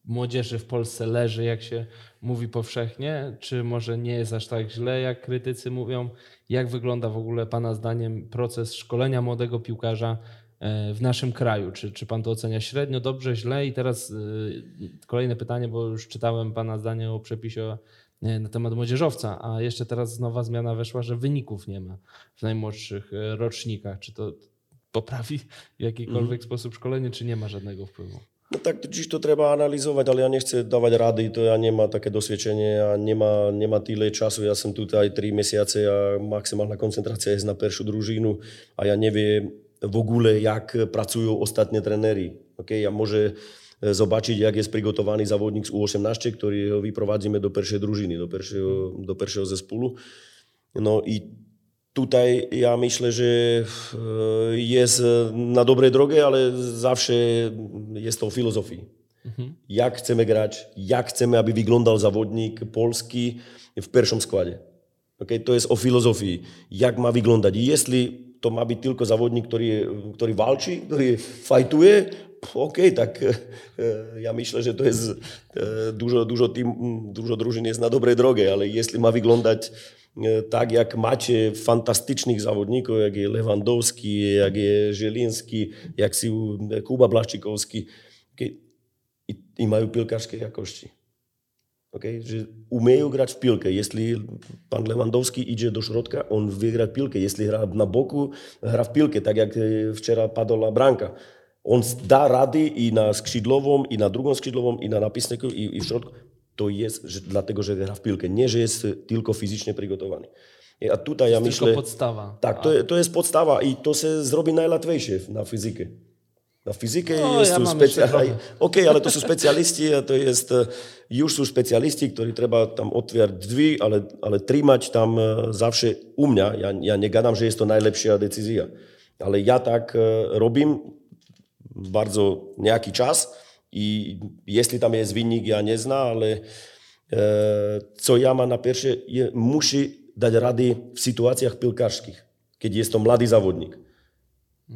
młodzieży w Polsce leży, jak się mówi powszechnie, czy może nie jest aż tak źle, jak krytycy mówią? Jak wygląda w ogóle Pana zdaniem proces szkolenia młodego piłkarza e, w naszym kraju? Czy, czy Pan to ocenia średnio, dobrze, źle? I teraz y, kolejne pytanie, bo już czytałem Pana zdanie o przepisie e, na temat młodzieżowca, a jeszcze teraz nowa zmiana weszła, że wyników nie ma w najmłodszych e, rocznikach. Czy to poprawi w jakikolwiek sposób szkolenie, czy nie ma żadnego wpływu? No tak čiž to treba analyzovať, ale ja nechcem dávať rady, to ja nemám také dosvedčenie a ja nemá, nemá týle času. Ja som tu teda aj 3 mesiace a maximálna koncentrácia je na peršu družinu a ja neviem v ogóle, jak pracujú ostatní trenéry. Okay? Ja môže e, zobačiť, jak je sprigotovaný závodník z U18, ktorý ho vyprovadzíme do peršej družiny, do peršieho, do peršieho zespolu. No i tutaj ja myślę, że e, jest na dobrej drodze, ale zawsze jest to o filozofii. Jak chcemy grać, jak chcemy, aby wyglądał zawodnik polski w pierwszym składzie. Okay? To jest o filozofii, jak ma wyglądać. Jeśli to ma być tylko zawodnik, który, który walczy, który fajtuje, okej, tak e, ja myślę, że to jest e, dużo, dużo, team, dużo drużyn jest na dobrej drodze, ale jeśli ma wyglądać e, tak, jak macie fantastycznych zawodników, jak jest Lewandowski, jak jest Zieliński, jak są Kuba Blaszczykowski, okay, i, i mają piłkarskie jakości. Okay? Że umieją grać w piłkę. Jeśli pan Lewandowski idzie do środka, on wygra piłkę. Jeśli gra na boku, gra w piłkę, tak jak wczoraj padła bramka. On da rady i na skrzydłową, i na drugą skrzydłową, i na napisniku, i, i w środku. To jest że, dlatego, że gra w piłkę. Nie, że jest tylko fizycznie przygotowany. A tutaj ja To myślę... tylko podstawa. Tak, to, to jest podstawa i to się zrobi najłatwiejsze na fizykę. Na fizykę No, jest ja trochę. Okej, ale to są specjaliści, a to jest, e, już są specjaliści, którzy trzeba tam otwierać drzwi, ale, ale trzymać tam e, zawsze u mnie. Ja, ja nie gadam, że jest to najlepsza decyzja, ale ja tak e, robię bardzo nějaký čas i jestli tam jest winnik, ja nie znam, ale e, co já mám na pierwsze, je, musí dať rady w sytuacjach pilkarskich, kiedy jest to mladý zawodnik.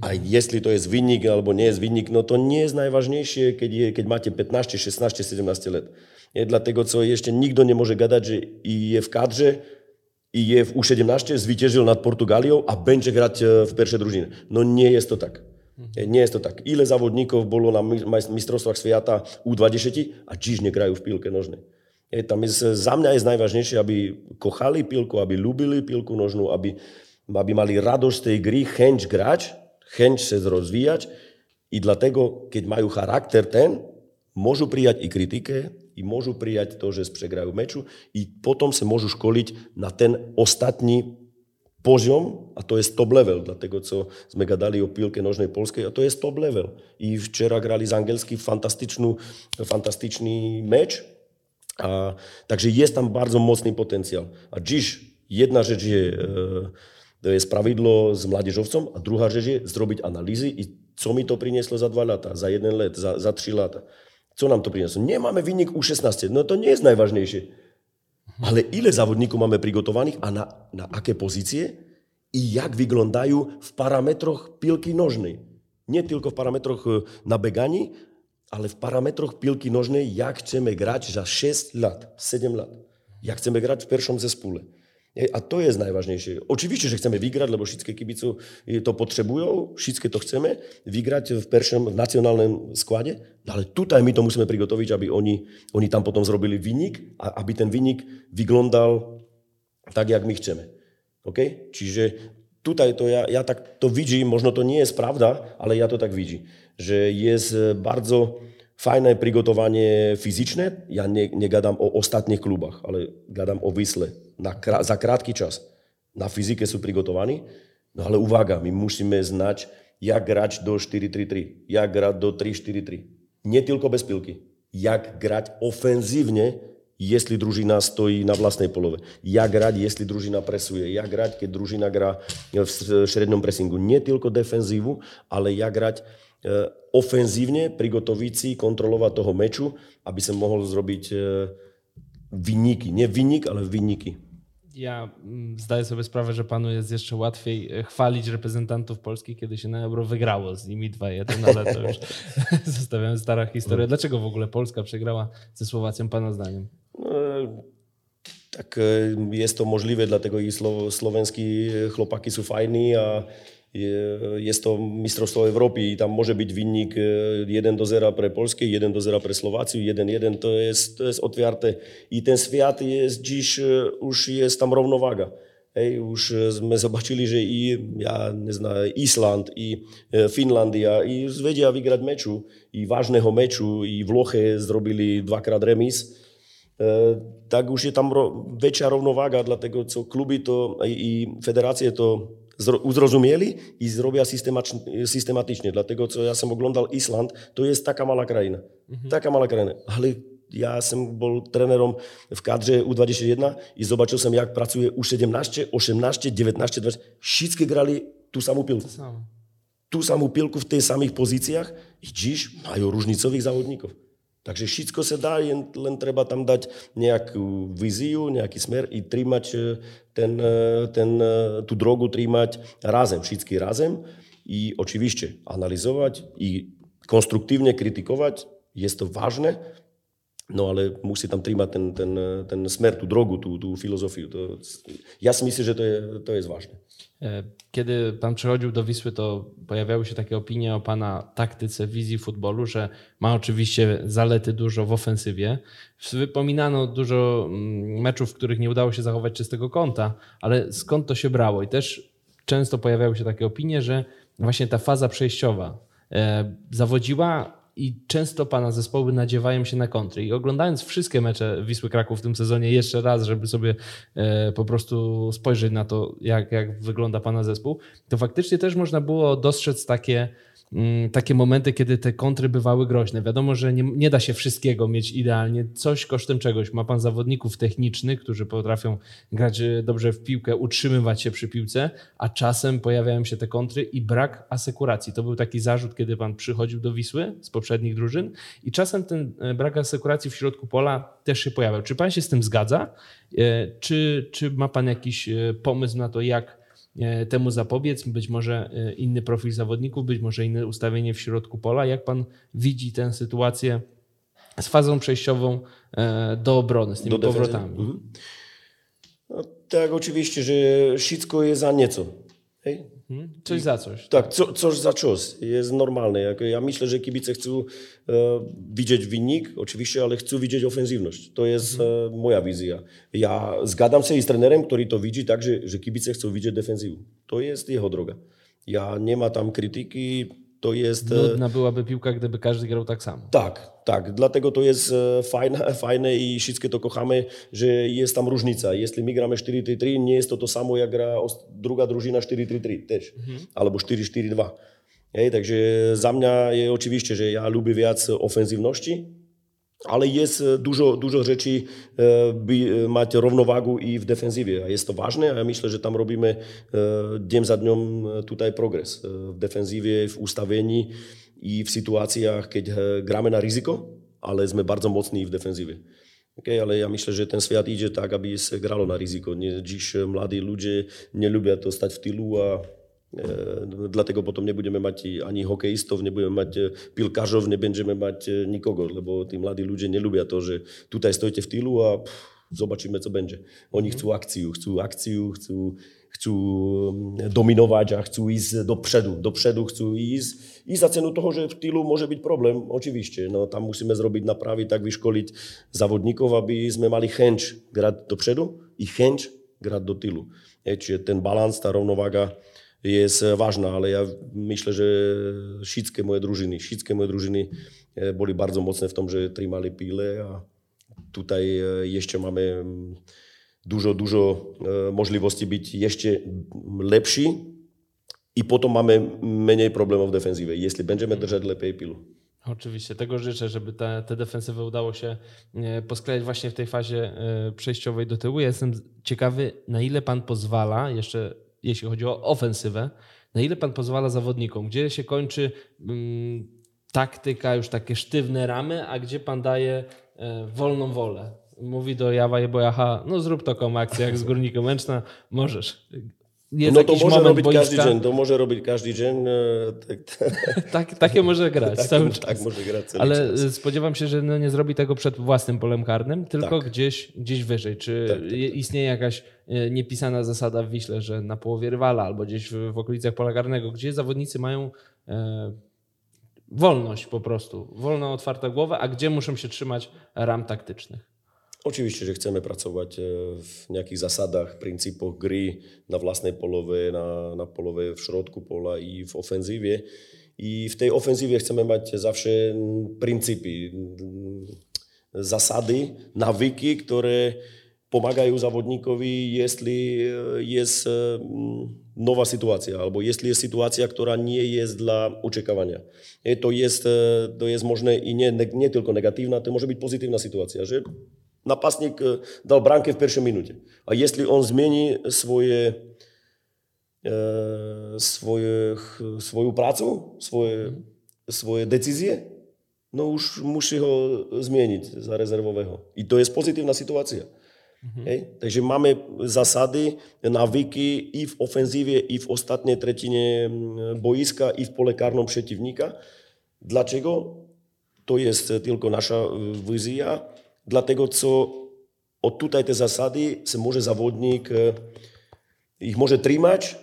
A jeśli to jest winnik albo nie jest winnik, no to nie jest najważniejsze, keď, je, keď 15, 16, 17 lat. Je dlatego, co jeszcze nikto nie może gadać, że i je w kadrze, i je w U17 zwyciężył nad Portugalią, a będzie grać w pierwszej drużynie. No nie jest to tak. Mhm. Nie je to tak. Ile závodníkov bolo na mistrovstvách sveta U20 a čiž negrajú v pílke nožnej. Je, tam za mňa je najvážnejšie, aby kochali pílku, aby ľúbili pílku nožnú, aby, aby mali radosť tej gry, chęć grać, chęć sa rozvíjať. I dlatego, keď majú charakter ten, môžu prijať i kritike, i môžu prijať to, že spregrajú meču, i potom sa môžu školiť na ten ostatný poziom a to je top level, dlatego co sme gadali o piłke nożnej polskiej, a to jest top level. I wczoraj grali z angielski fantastyczny, fantastyczny mecz, a, także jest tam bardzo mocny potencjał. A dziś jedna rzecz je, to jest pravidlo z mládežovcom a druhá rzecz je zrobić analizy i co mi to przyniosło za dwa lata, za jeden let, za, za trzy lata. Co nam to przyniosło? Nie mamy wynik U16, no to nie jest najważniejsze. Ale ile zawodników mamy przygotowanych, a na, na jakie pozycje i jak wyglądają w parametrach piłki nożnej. Nie tylko w parametrach na biegani, ale w parametrach piłki nożnej, jak chcemy grać za 6 lat, 7 lat. Jak chcemy grać w pierwszym zespole. A to jest najważniejsze. Oczywiście, że chcemy wygrać, bo wszystkie kibice to potrzebują, wszystkie to chcemy, wygrać w pierwszym, w nacjonalnym składzie, no ale tutaj my to musimy przygotować, aby oni, oni tam potem zrobili wynik, a aby ten wynik wyglądał tak, jak my chcemy. Okay? Čiže tutaj to ja, ja tak to widzę, może to nie jest prawda, ale ja to tak widzę, że jest bardzo fajne przygotowanie fizyczne. Ja nie, nie gadam o ostatnich klubach, ale gadam o Wisle na, krá, za krátky čas. Na fyzike sú prigotovaní, no ale uvága, my musíme znať, jak grať do 4-3-3, jak grať do 3-4-3. tylko bez pilky. Jak grať ofenzívne, jestli družina stojí na vlastnej polove. Jak hrať, jestli družina presuje. Jak hrať, keď družina hrá e, v šrednom e, presingu. Nie tylko defenzívu, ale jak hrať e, ofenzívne, prigotoviť si, kontrolovať toho meču, aby som mohol zrobiť e, vyniky. Nie vynik, ale vyniky. Ja mm, zdaję sobie sprawę, że panu jest jeszcze łatwiej e, chwalić reprezentantów Polski, kiedy się na Euro wygrało z nimi 2-1, ale to już zostawiam stara historia. Dlaczego w ogóle Polska przegrała ze Słowacją, pana zdaniem? No, tak jest to możliwe, dlatego i słowenski chłopaki są fajni, a jest to Mistrzostwo Europy i tam może być wynik 1 do 0 pre Polskę, 1 do 0 pre Słowację, 1-1 to jest, to jest otwarte i ten świat jest dziś, już jest tam równowaga. Hej, już my zobaczyli, że i ja nie Island, i Finlandia, i Szwedia wygrać meczu, i ważnego meczu, i Włochy zrobili dwakrát remis. Tak już jest tam większa równowaga, dlatego co kluby to i federacje to uzrozumieli i zrobią systematycznie. Dlatego, co ja sam oglądał Island, to jest taka mała kraina. Mhm. Taka mała kraina. Ale ja sam był trenerem w kadrze U21 i zobaczył jak pracuje U17, 18, 19, 20. Wszystkie grali tu samą piłkę. Tu samą piłkę w tych samych pozycjach i dziś mają różnicowych zawodników. Takže všetko sa dá, len, len treba tam dať nejakú víziu, nejaký smer i trímať e, ten, e, ten, e, tú drogu trímať razem, všetky razem i oczywiście analizować i konstruktywnie krytykować. Jest to ważne, no ale musi tam trímať ten, ten, ten smer, tú drogu, tú, tú filozofiu. To, ja si myslím, že to je, to jest ważne. E, kiedy pan przychodził do Wisły, to pojawiały się takie opinie o pana taktyce, wizji futbolu, że ma oczywiście zalety dużo w ofensywie. Wypominano dużo mm, meczów, w których nie udało się zachować czystego kąta, ale skąd to się brało? I też często pojawiały się takie opinie, że właśnie ta faza przejściowa e, zawodziła i często pana zespoły nadziewają się na kontry. I oglądając wszystkie mecze Wisły Kraków w tym sezonie jeszcze raz, żeby sobie e, po prostu spojrzeć na to, jak, jak wygląda pana zespół, to faktycznie też można było dostrzec takie takie momenty, kiedy te kontry bywały groźne. Wiadomo, że nie, nie, da się wszystkiego mieć idealnie, coś kosztem czegoś. Ma pan zawodników technicznych, którzy potrafią grać e, dobrze w piłkę, utrzymywać się przy piłce, a czasem pojawiają się te kontry i brak asekuracji. To był taki zarzut, kiedy pan przychodził do Wisły z poprzednich drużyn i czasem ten e, brak asekuracji w środku pola też się pojawiał. Czy pan się z tym zgadza? E, czy, czy ma pan jakiś pomysł na to, jak E, temu zapobiec, być może e, inny profil zawodników, być może inne ustawienie w środku pola. Jak pan widzi tę sytuację z fazą przejściową e, do obrony, z tymi do powrotami? Mhm. No, tak, oczywiście, że wszystko jest za nieco. Hej? Hmm? Coś za coś. Tak, co, coś za coś. Jest normalne. Ja myślę, że kibice chcą e, widzieć wynik, oczywiście, ale chcą widzieć ofensywność. To jest hmm. e, moja wizja. Ja zgadzam się z trenerem, który to widzi tak, że, że kibice chcą widzieć defensywę. To jest jego droga. Ja nie ma tam krytyki, to jest... e, Nudna byłaby piłka, gdyby każdy grał tak samo. Tak, tak. Dlatego to jest e, fajne, fajne i wszystkie to kochamy, że jest tam różnica. Jeśli my gramy 4-3-3, nie jest to to samo, jak gra druga drużyna 4-3-3 też. Albo 4-4-2. Hej, takže za mnie je oczywiście, że ja lubię więcej ofensywności, ale je e, dużo, dużo rzeczy, e, by e, mať rovnovágu i v defenzíve. A je to vážne a ja myslím, že tam robíme deň za dňom tutaj progres. V defenzíve, v ustavení i v situáciách, keď gráme na riziko, ale sme bardzo mocni v defenzíve. Okay, ale ja myślę, że ten świat idzie tak, aby się grało na ryzyko. Nie, dziś młodzi ludzie nie lubią to stać w tylu, a Dlatego potem nie będziemy mieć ani hokeistów, nie będziemy mieć e, nie będziemy mieć e, nikogo, bo ci młodzi ludzie nie lubią to, że tutaj stoicie w tylu, a pff, zobaczymy co będzie. Oni chcą akcję, chcą akcję, chcą, chcą mm, dominować, a chcą iść do przodu, do przodu chcą iść i za cenę toho, że w tylu może być problem, oczywiście, no tam musimy zrobić naprawy, tak wyszkolić zawodników, abyśmy mieli chęć grać do przodu i chęć grać do tylu. E, Czyli ten balans, ta równowaga jest e, ważna, ale ja myślę, że wszystkie moje drużyny, wszystkie moje drużyny e, były bardzo mocne w tym, że trzymali pile, a tutaj e, jeszcze mamy mm, dużo, dużo możliwości być jeszcze lepsi i potem mamy mniej problemów w defensywie, jeśli będziemy držeć lepiej pilu. Oczywiście, tego życzę, żeby te, te defensywy udało się posklejać właśnie w tej fazie przejściowej do tyłu. Ja jestem ciekawy, na ile pan pozwala, jeszcze jeśli chodzi o ofensywę, na ile pan pozwala zawodnikom, gdzie się kończy mm, taktyka, już takie sztywne ramy, a gdzie pan daje e, wolną wolę. Mówi do Jawa Jebojaha, no zrób taką akcję jak z Górnikiem Łęczna, możesz. Jest No to może robić każdy boiska, dzień, to może robić każdy dzień, e, tak, tak, takie może grać cały tak, czas. tak może grać cały Ale czas. y, spodziewam się, że no nie zrobi tego przed własnym polem karnym, tylko Tak. gdzieś, gdzieś wyżej. Czy Tak, tak, je- istnieje jakaś y, niepisana zasada w Wiśle, że na połowie rywala albo gdzieś w, w okolicach pola karnego, gdzie zawodnicy mają e, wolność po prostu, wolną, otwartą głowę, a gdzie muszą się trzymać ram taktycznych? Očividne, že chceme pracovať e, v nejakých zásadách, princípoch gry na vlastnej polove, na, na polove v šrotku pola i v ofenzíve. I v tej ofenzíve chceme mať zavše princípy, zasady, navyky, ktoré pomagajú zavodníkovi, jestli e, je e, nová situácia, alebo jestli je situácia, ktorá nie je dla očakávania. Je to, jest, to je možné i nie, nie tylko negatívna, to môže byť pozitívna situácia, že Napastník e, dal bránke v prvej minúte. A jestli on zmení svoje, e, svoje, svoju prácu, svoje, svoje decízie, no už musí ho zmieniť za rezervového. I to je pozitívna situácia. Mm-hmm. Hej? Takže máme zasady, navyky i v ofenzíve, i v ostatnej tretine mm, boiska, i v polekárnom przeciwnika. Dlaczego? To jest tylko nasza e, wizja. Dlatego, co od tutaj te zasady se może zawodnik e, ich może trzymać,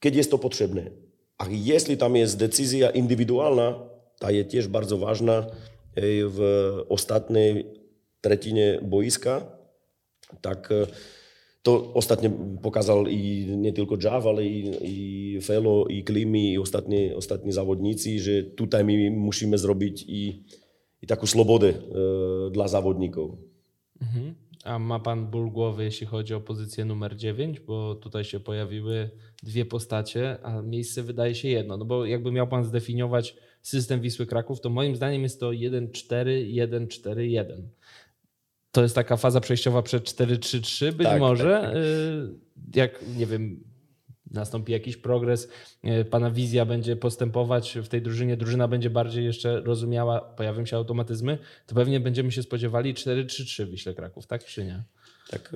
kiedy jest to potrzebne. A jeśli tam jest decyzja indywidualna, ta jest też bardzo ważna e, w ostatniej trzecinie boiska, tak e, to ostatnio pokazał i nie tylko Jav, ale i, i Felo, i Klimi, i ostatni, ostatni zawodnicy, że tutaj my musimy zrobić i, i taką slobodę e, dla zawodników. Mhm. A ma pan ból głowy, jeśli chodzi o pozycję numer 9, bo tutaj się pojawiły dwie postacie, a miejsce wydaje się jedno. No bo jakby miał pan zdefiniować system Wisły Kraków, to moim zdaniem jest to 1-4-1-4-1. To jest taka faza przejściowa przed 4-3-3 być Tak, może. y, Jak, nie wiem, nastąpi jakiś progres, y, pana wizja będzie postępować w tej drużynie, drużyna będzie bardziej jeszcze rozumiała, pojawią się automatyzmy, to pewnie będziemy się spodziewali 4-3-3 w Wiśle Kraków, tak czy nie? Tak,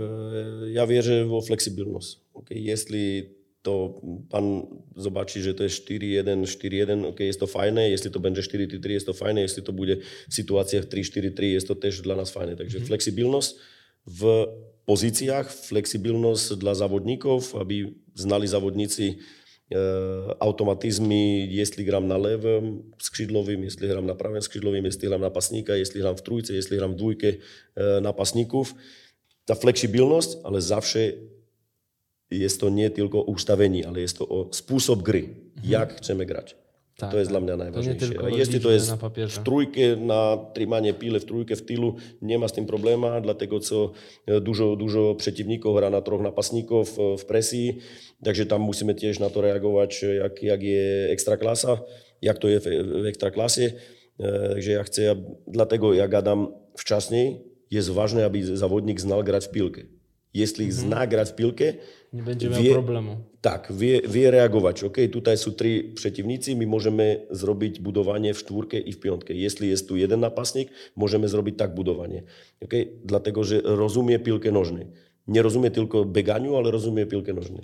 e, ja wierzę w flexibilność. Okay? Jeśli to pan zobaczy, że to jest 4-1, 4-1, ok, jest to fajne, jeśli to będzie 4-3, jest to fajne, jeśli to będzie w sytuacjach 3-4-3, jest to też dla nas fajne. Takže flexibilność w pozíciách, flexibilnosť dla zavodníkov, aby znali zavodníci e, automatizmy, jestli gram na levém skřidlovým, jestli hram na pravém skřidlovým, jestli hram na pasníka, jestli hram v trújce, jestli hram v dvojke na pasníkov. Tá flexibilnosť, ale zavše je to nie tylko ustavení, ale je to o spôsob gry, mm-hmm. jak chceme grať. Tak, to je zľa mňa najvážnejšie. A jestli to je na papierze. v trójke, na trimanie píle, v trójke, v tylu, nie ma s tým probléma, dlatego co e, dużo, dużo przeciwników gra na troch napasníkov v e, presii, takže tam musíme tiež na to reagovať, e, jak, jak je extra klasa, jak to je v, v extra klasie. Takže ja chcę, dlatego ja gadam wcześniej, jest ważne, aby zawodnik znal grać w piłkę. Jeśli mhm. zna grać w piłkę, nie będzie miał wie, Tak, wie, wie reagować. Ok, tutaj są trzy przeciwnicy, my możemy zrobić budowanie w czwórkę i w piątkę. Jeśli jest tu jeden napastnik, możemy zrobić tak budowanie. Ok, dlatego, że rozumie piłkę nożną. Nie rozumie tylko bieganiu, ale rozumie piłkę nożną.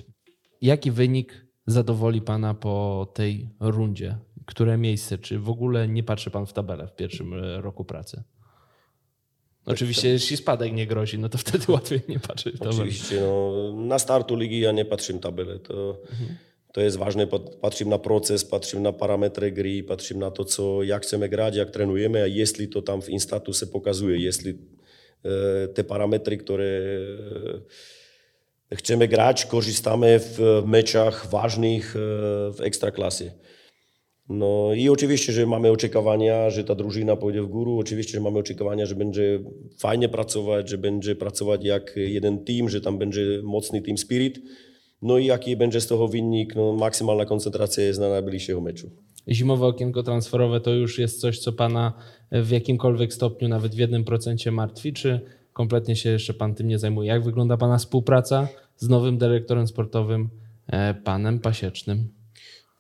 Jaki wynik zadowoli Pana po tej rundzie? Które miejsce? Czy w ogóle nie patrzy Pan w tabelę w pierwszym e, roku pracy? Oczywiście, jeśli spadek nie grozi, no to wtedy łatwiej nie patrzeć. Oczywiście, no, na startu ligi ja nie patrzę tabelę. To, mhm. to jest ważne, patrzę na proces, patrzę na parametry gry, patrzę na to, co, jak chcemy grać, jak trenujemy, a jeśli to tam w Instatu się pokazuje, jeśli e, te parametry, które e, chcemy grać, korzystamy w meczach ważnych e, w ekstraklasie. No i oczywiście, że mamy oczekiwania, że ta drużyna pójdzie w górę. Oczywiście, że mamy oczekiwania, że będzie fajnie pracować, że będzie pracować jak jeden team, że tam będzie mocny team spirit. No i jaki będzie z tego wynik? No, maksymalna koncentracja jest na najbliższego meczu. Zimowe okienko transferowe to już jest coś, co Pana w jakimkolwiek stopniu, nawet w jednym procencie martwi, czy kompletnie się jeszcze Pan tym nie zajmuje? Jak wygląda Pana współpraca z nowym dyrektorem sportowym, e, Panem Pasiecznym?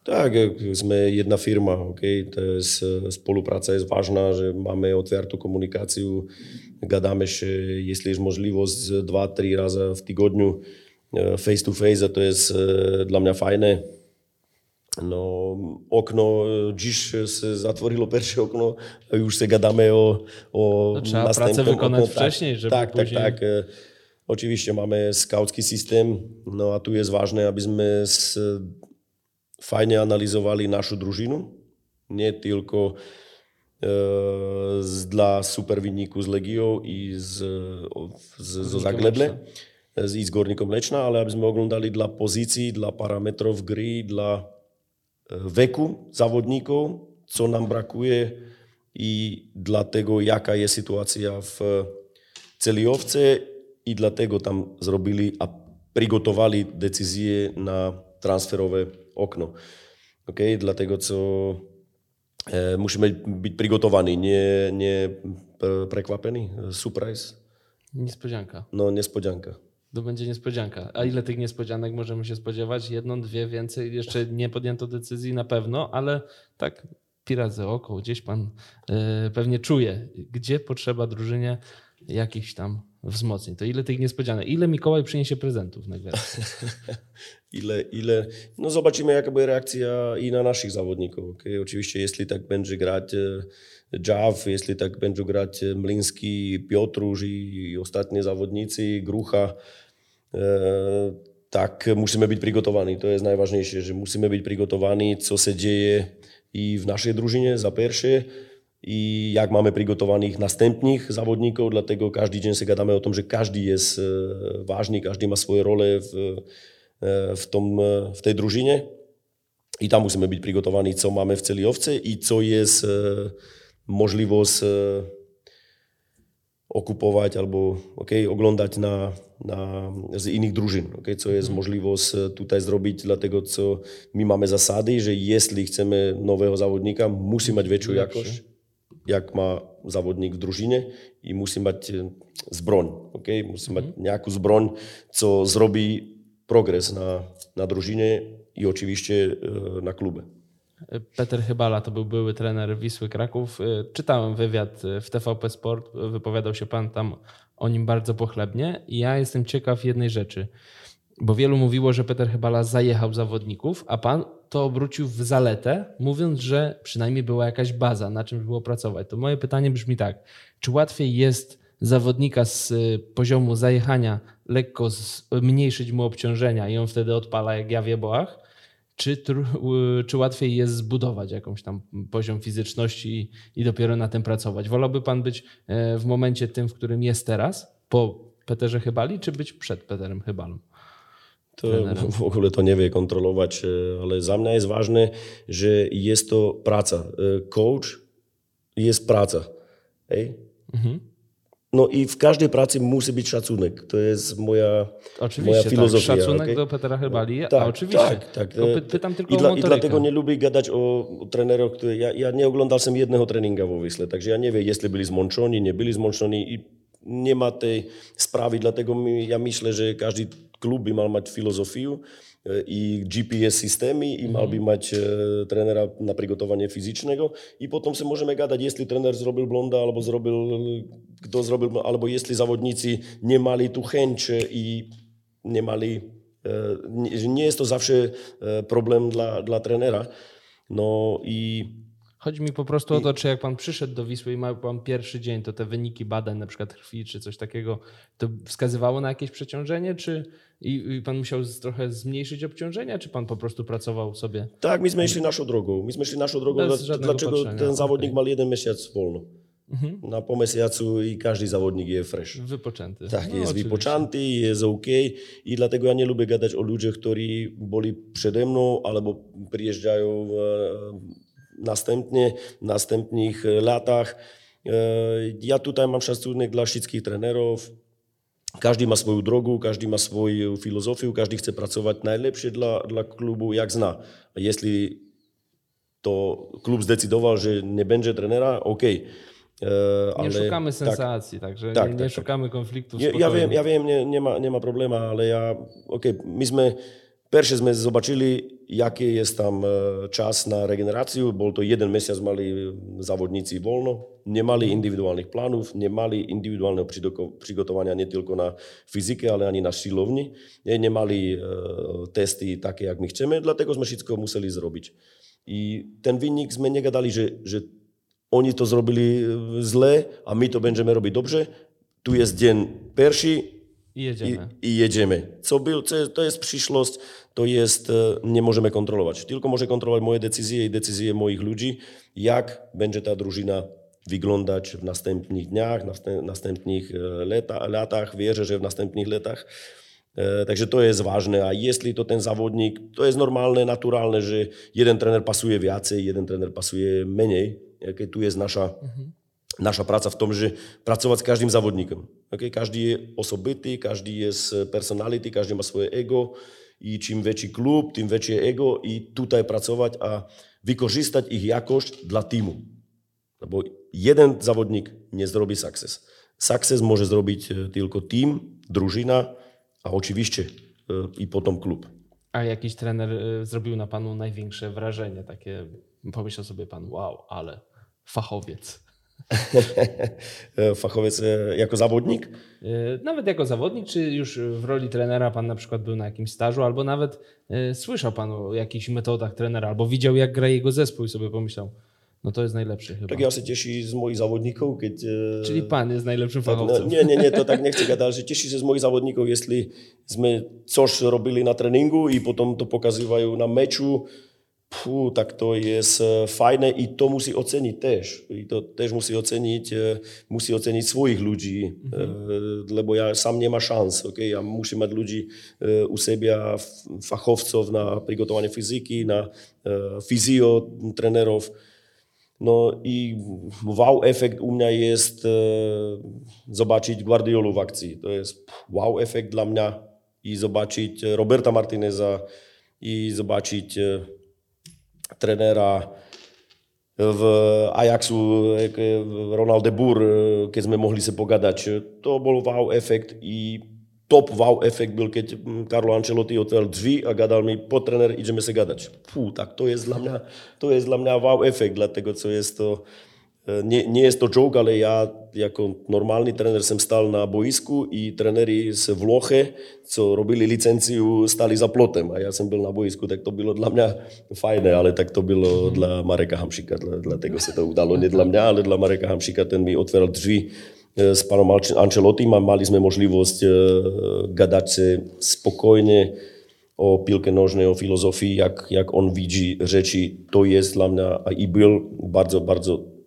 Tak, sme jedna firma, okay? to je, spolupráca je vážna, že máme otviartú komunikáciu, gadáme, že jestli je možnosť 2-3 razy v týgodňu e, face to face a to je e, dla mňa fajné. No, okno, e, když se zatvorilo perše okno, už se gadáme o, o no, Trzeba pracę wykonać okno. wcześniej, żeby tak, później... Tak, tak, tak. Oczywiście mamy skautski system, no a tu jest ważne, abyśmy z fajne analyzovali našu družinu, nie tylko e, z, dla super z Legiou i z, z, zo Zagledle, i z Gornikom Lečna, ale aby sme oglądali dla pozícií, dla parametrov gry, dla e, veku závodníkov, co nám brakuje i dla tego, jaká je situácia v celý ovce i dlatego tam zrobili a prigotovali decizie na transferové okno. Okay? Dlatego co e, musimy być przygotowani, nie, nie prekłapeni. Surprise. Niespodzianka. No, niespodzianka. To będzie niespodzianka. A ile tych niespodzianek możemy się spodziewać? Jedną, dwie, więcej? Jeszcze nie podjęto decyzji na pewno, ale tak pirazy oko, gdzieś pan e, pewnie czuje, gdzie potrzeba drużynie jakichś tam wzmocnień. To ile tych niespodzianek? Ile Mikołaj przyniesie prezentów na ile, ile... No zobaczymy jaka będzie reakcja i na naszych zawodników. Okay? Oczywiście jeśli tak będzie grać e, Jaw, jeśli tak będzie grać Mliński, Piotrusz i, i ostatnie zawodnicy, Grucha, e, tak musimy być przygotowani. To jest najważniejsze, że musimy być przygotowani, co się dzieje i w naszej drużynie za pierwsze, i jak mamy przygotowanych następnych zawodników, dlatego każdy dzień się gadamy o tym, że każdy jest e, ważny, każdy ma swoją rolę w, e, w, tom, e, w tej drużynie. I tam musimy być przygotowani, co mamy w celiowce i co jest możliwość okupować albo okay, oglądać na, na, z innych drużyn, okay, co jest mhm. możliwość tutaj zrobić, dlatego co my mamy zasady, że jeśli chcemy nowego zawodnika, musi mieć większą jakość jak ma zawodnik w drużynie i musi mieć e, zbroń. Okay? Musi mieć mhm. nejakú zbroň, co zrobi progres na, na drużynie i oczywiście e, na klubie. Peter Chybala to był były trener Wisły Kraków. E, czytałem wywiad w TVP Sport, wypowiadał się pan tam o nim bardzo pochlebnie i ja jestem ciekaw jednej rzeczy. Bo wielu mówiło, że Peter Chybala zajechał zawodników, a pan to obrócił w zaletę, mówiąc, że przynajmniej była jakaś baza, na czym było pracować. To moje pytanie brzmi tak: czy łatwiej jest zawodnika z y, poziomu zajechania lekko zmniejszyć mu obciążenia i on wtedy odpala jak ja w jebołach? Czy, czy łatwiej jest zbudować jakąś tam poziom fizyczności i, i dopiero na tym pracować? Wolałby pan być e, w momencie tym, w którym jest teraz, po Peterze Chybali, czy być przed Peterem Chybalą? To w ogóle to nie wie kontrolować, ale za mnie jest ważne, że jest to praca. Coach jest praca. Mhm. No i w każdej pracy musi być szacunek. To jest moja, oczywiście, moja tak. filozofia. Tak. Szacunek okay? do Petra Hebali, tak, a oczywiście. Tak, tak. Py, pytam tylko I, dla, I dlatego nie lubię gadać o, o trenerach, które... Ja, ja nie oglądałem jednego treninga w Wisle, także ja nie wiem, jeśli byli zmęczeni, nie byli zmęczeni i nie ma tej sprawy, dlatego ja myślę, że każdy klub by miał mieć filozofię i GPS systemy i mal by mať trenera na przygotowanie fizycznego i potem się możemy gadać, jeśli trener zrobił blonda albo zrobił, kto zrobił, albo jeśli zawodnicy nie mali tu chęć i nie mali, nie jest to zawsze problem dla, dla trenera. No i Chodzi mi po prostu o to, czy jak pan przyszedł do Wisły i ma pan pierwszy dzień, to te wyniki badań, na przykład krwi czy coś takiego, to wskazywało na jakieś przeciążenie, czy i, i pan musiał z, trochę zmniejszyć obciążenia, czy pan po prostu pracował sobie? Tak, myśmy szli naszą drogą. Myśmy szli naszą drogą. Dlaczego patrzenia. ten zawodnik okay. ma jeden miesiąc wolno? Mhm. Na po miesiącu i każdy zawodnik jest fresh. Wypoczęty. Tak, no, jest oczywiście. wypoczęty, jest ok. I dlatego ja nie lubię gadać o ludziach, którzy byli przede mną albo przyjeżdżają następnie, następnych latach. E, ja tutaj mam szacunek dla wszystkich trenerów. Każdy ma swoją drogę, każdy ma swoją filozofię, każdy chce pracować najlepsze dla, dla klubu, jak zna. Jeśli to klub zdecydował, że nie będzie trenera, ok. Ale, nie szukamy tak. sensacji, tak, także tak, nie, nie tak, szukamy tak. konfliktów. Ja, ja wiem, ja wiem nie, nie, ma, nie ma problemu, ale ja, ok, myśmy Pierwsze sme zobaczyli, jaký je tam e, čas na regeneráciu. Bol to jeden mesiac, mali e, závodníci voľno, nemali mhm. individuálnych plánov, nemali individuálneho prigotovania netielko na fyzike, ale ani na šilovni. Nemali e, testy také, jak my chceme, dlatego sme všetko museli zrobiť. I ten vinník sme negadali, že, že oni to zrobili zle a my to budeme robiť dobře. Tu je deň perší, I jedziemy. I, i jedziemy. Co byl, to jest przyszłość to jest, nie możemy kontrolować. Tylko może kontrolować moje decyzje i decyzje moich ludzi, jak będzie ta drużyna wyglądać w następnych dniach, w następnych lata, latach. Wierzę, że w następnych latach. Także to jest ważne. A jeśli to ten zawodnik, to jest normalne, naturalne, że jeden trener pasuje więcej, jeden trener pasuje mniej. Jakie tu jest nasza mhm nasza praca w tom, że pracować z każdym zawodnikiem. Okay? Każdy jest osobity, każdy jest personality, każdy ma swoje ego i czym większy klub, tym większe ego i tutaj pracować, a wykorzystać ich jakość dla teamu. No bo jeden zawodnik nie zrobi sukces. Sukces może zrobić tylko team, drużyna, a oczywiście i potem klub. A jakiś trener zrobił na panu największe wrażenie? Takie pomyślał sobie pan, wow, ale fachowiec. fachowiec e, jako zawodnik? E, nawet jako zawodnik, czy już w roli trenera pan na przykład był na jakimś stażu, albo nawet e, słyszał pan o jakichś metodach trenera, albo widział jak gra jego zespół i sobie pomyślał, no to jest najlepszy chyba. Tak ja się cieszę z moich zawodników. Kiedy, Czyli pan jest najlepszym tak, fachowcem. No, nie, nie, nie, to tak nie chcę gadać, że cieszę się z moich zawodników, jeśli my coś robili na treningu i potem to pokazywają na meczu, Pú, tak to je eh, fajné, i to musí oceniť tiež. I to tiež musí oceniť, eh, musí oceniť svojich ľudí, mm-hmm. lebo ja sám nemá šanc. Okay? Ja musím mať ľudí u seba, fachovcov na prigotovanie fyziky, na fyziotrenerov. No i wow efekt u mňa je zobačiť Guardiolu v akcii. To je wow efekt dla mňa i zobačiť Roberta Martineza i zobačiť trenera v Ajaxu, Ronald de Boer, keď sme mohli sa pogadať. To bol wow efekt i top wow efekt byl, keď Carlo Ancelotti otvoril drzwi a gadal mi, po trener, ideme sa gadať. Fú, tak to je dla mňa, to je dla mňa wow efekt, dlatego co jest to nie, nie jest to joke, ale ja jako normalny trener som stal na boisku i trenery z Vloche, co robili licenciu, stali za plotem a ja som byl na boisku, tak to bylo dla mňa fajné, ale tak to bylo dla Mareka Hamšika, dlatego sa to udalo. Nie dla mňa, ale dla Mareka Hamšika, ten mi otváral drzwi s pánom Ancelottim a mali sme možnosť gadať sa spokojne o pilke nożnej, o filozofii, jak, jak on widzi rzeczy. To jest dla mnie i był bardzo, bardzo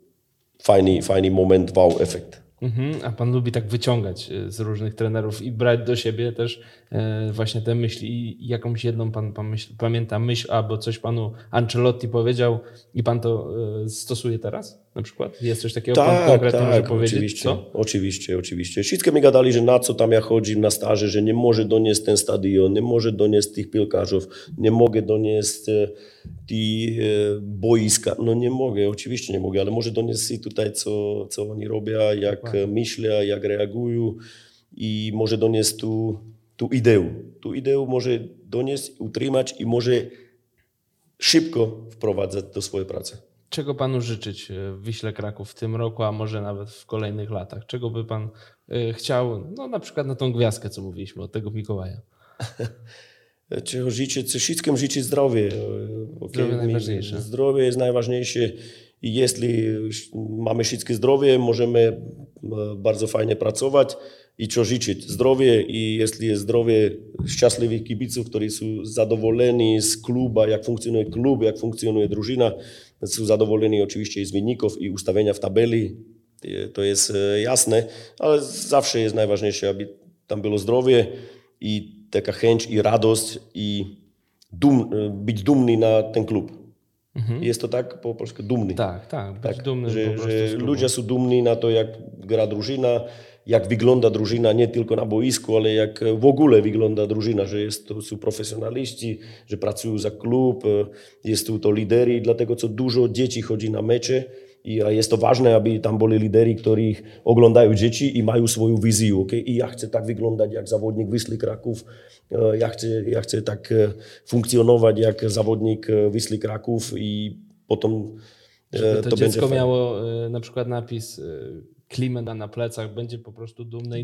fajny, fajny moment, wow efekt. Mhm, a pan lubi tak wyciągać e, z różnych trenerów i brać do siebie też e, właśnie te myśli. I jakąś jedną pan, pamięta myśl albo coś panu Ancelotti powiedział i pan to e, stosuje teraz na przykład? Jest coś takiego Tak, konkretnie tak, może powiedzieć? oczywiście, Co? oczywiście, oczywiście. Wszystkie mi gadali, że na co tam ja chodzim na staże, że nie może donieść ten stadion, nie może donieść tych piłkarzów, nie mogę donieść e, tych e, boiska. No nie mogę, oczywiście nie mogę, ale może donieść i tutaj, co, co oni robią, jak myślą, jak reagują i może donieść tu, tu ideę. Tu ideę może donieść, utrzymać i może szybko wprowadzać do swojej pracy. Czego panu życzyć e, w Wiśle Kraków w tym roku, a może nawet w kolejnych latach? Czego by pan e, chciał, no na przykład na tą gwiazdkę, co mówiliśmy od tego Mikołaja? Czego życzyć? Wszystkim życzyć zdrowie. Okay? Zdrowie najważniejsze. Zdrowie jest najważniejsze i jeśli mamy wszystkie zdrowie, możemy e, bardzo fajnie pracować i co życzyć? Zdrowie i jeśli jest zdrowie szczęśliwych kibiców, którzy są zadowoleni z kluba, jak funkcjonuje klub, jak funkcjonuje drużyna, są zadowoleni oczywiście i z wyników i ustawienia w tabeli, to jest e, jasne, ale zawsze jest najważniejsze, aby tam było zdrowie i taka chęć i radość i dum, być dumny na ten klub. Jest to tak po polsku dumny. Tak, tak, być Tak, dumnym że, że ludzie są dumni na to, jak gra drużyna, jak wygląda drużyna, nie tylko na boisku, ale jak w ogóle wygląda drużyna, że jest to, są profesjonaliści, że pracują za klub, e, jest tu to lidery, dlatego co dużo dzieci chodzi na mecze i jest to ważne, aby tam byli lidery, których oglądają dzieci i mają swoją wizję. Okay? I ja chcę tak wyglądać jak zawodnik Wisły Kraków, e, ja chcę, ja chcę tak e, funkcjonować jak zawodnik Wisły Kraków i potem Żeby to, to będzie dziecko fajne. miało na przykład napis e, Klimen na plecach, będzie po prostu dumne i.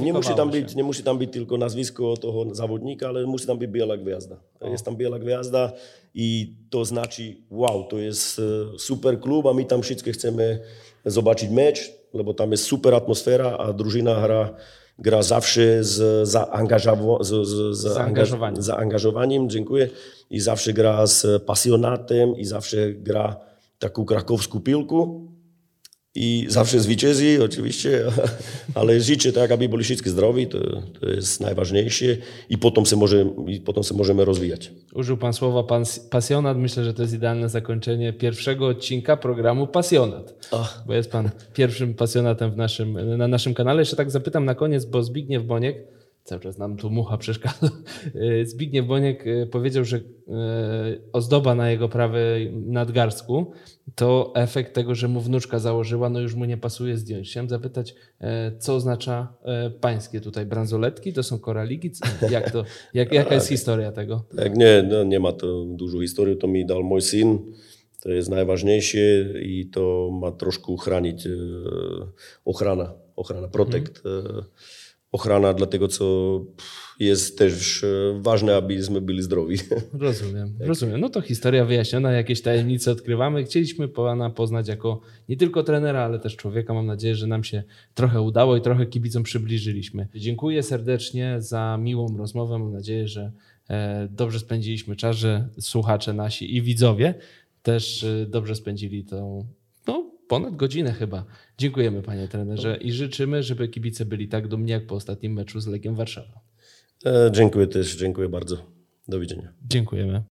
Nie musi, tam się. być, nie musi tam być tylko nazwisko tego zawodnika, ale musi tam być biała gwiazda. Jest tam biała gwiazda i to znaczy, wow, to jest e, super klub, a my tam wszystkie chcemy zobaczyć mecz, bo tam jest super atmosfera, a drużyna gra, gra zawsze z, zaangażowa- z, z, z, Zaangażowaniem. zaangażowaniem, dziękuję, i zawsze gra z pasjonatem i zawsze gra taką krakowską piłkę. I zawsze zwycięży, oczywiście, ale życzę tak, aby byli wszyscy zdrowi, to, to jest najważniejsze i potem się, może, i potem się możemy rozwijać. Użył pan słowa pas- pasjonat. Myślę, że to jest idealne zakończenie pierwszego odcinka programu Pasjonat. Ach. Bo jest pan pierwszym pasjonatem w naszym, na naszym kanale. Jeszcze tak zapytam na koniec, bo Zbigniew Boniek, cały czas nam tu mucha przeszkadza, e, Zbigniew Boniek e, powiedział, że e, ozdoba na jego prawej nadgarstku to efekt tego, że mu wnuczka założyła, no już mu nie pasuje zdjąć. Chciałem zapytać, co oznacza pańskie tutaj bransoletki? To są koraliki? Jak to, jak, jaka jest historia tego? Tak, nie, no, nie ma to dużo historii, to mi dał mój syn, to jest najważniejsze i to ma troszkę chronić, ochrana, ochrana, protect, e, ochrana, dlatego co jest też e, ważne, abyśmy byli zdrowi. Rozumiem, rozumiem. No to historia wyjaśniona, jakieś tajemnice odkrywamy. Chcieliśmy pana poznać jako nie tylko trenera, ale też człowieka. Mam nadzieję, że nam się trochę udało i trochę kibicom przybliżyliśmy. Dziękuję serdecznie za miłą rozmowę. Mam nadzieję, że e, dobrze spędziliśmy czas, że słuchacze nasi i widzowie też e, dobrze spędzili tą no, ponad godzinę chyba. Dziękujemy panie trenerze i życzymy, żeby kibice byli tak dumni jak po ostatnim meczu z Legią Warszawa. E, dziękuję też, dziękuję bardzo. Do widzenia. Dziękujemy.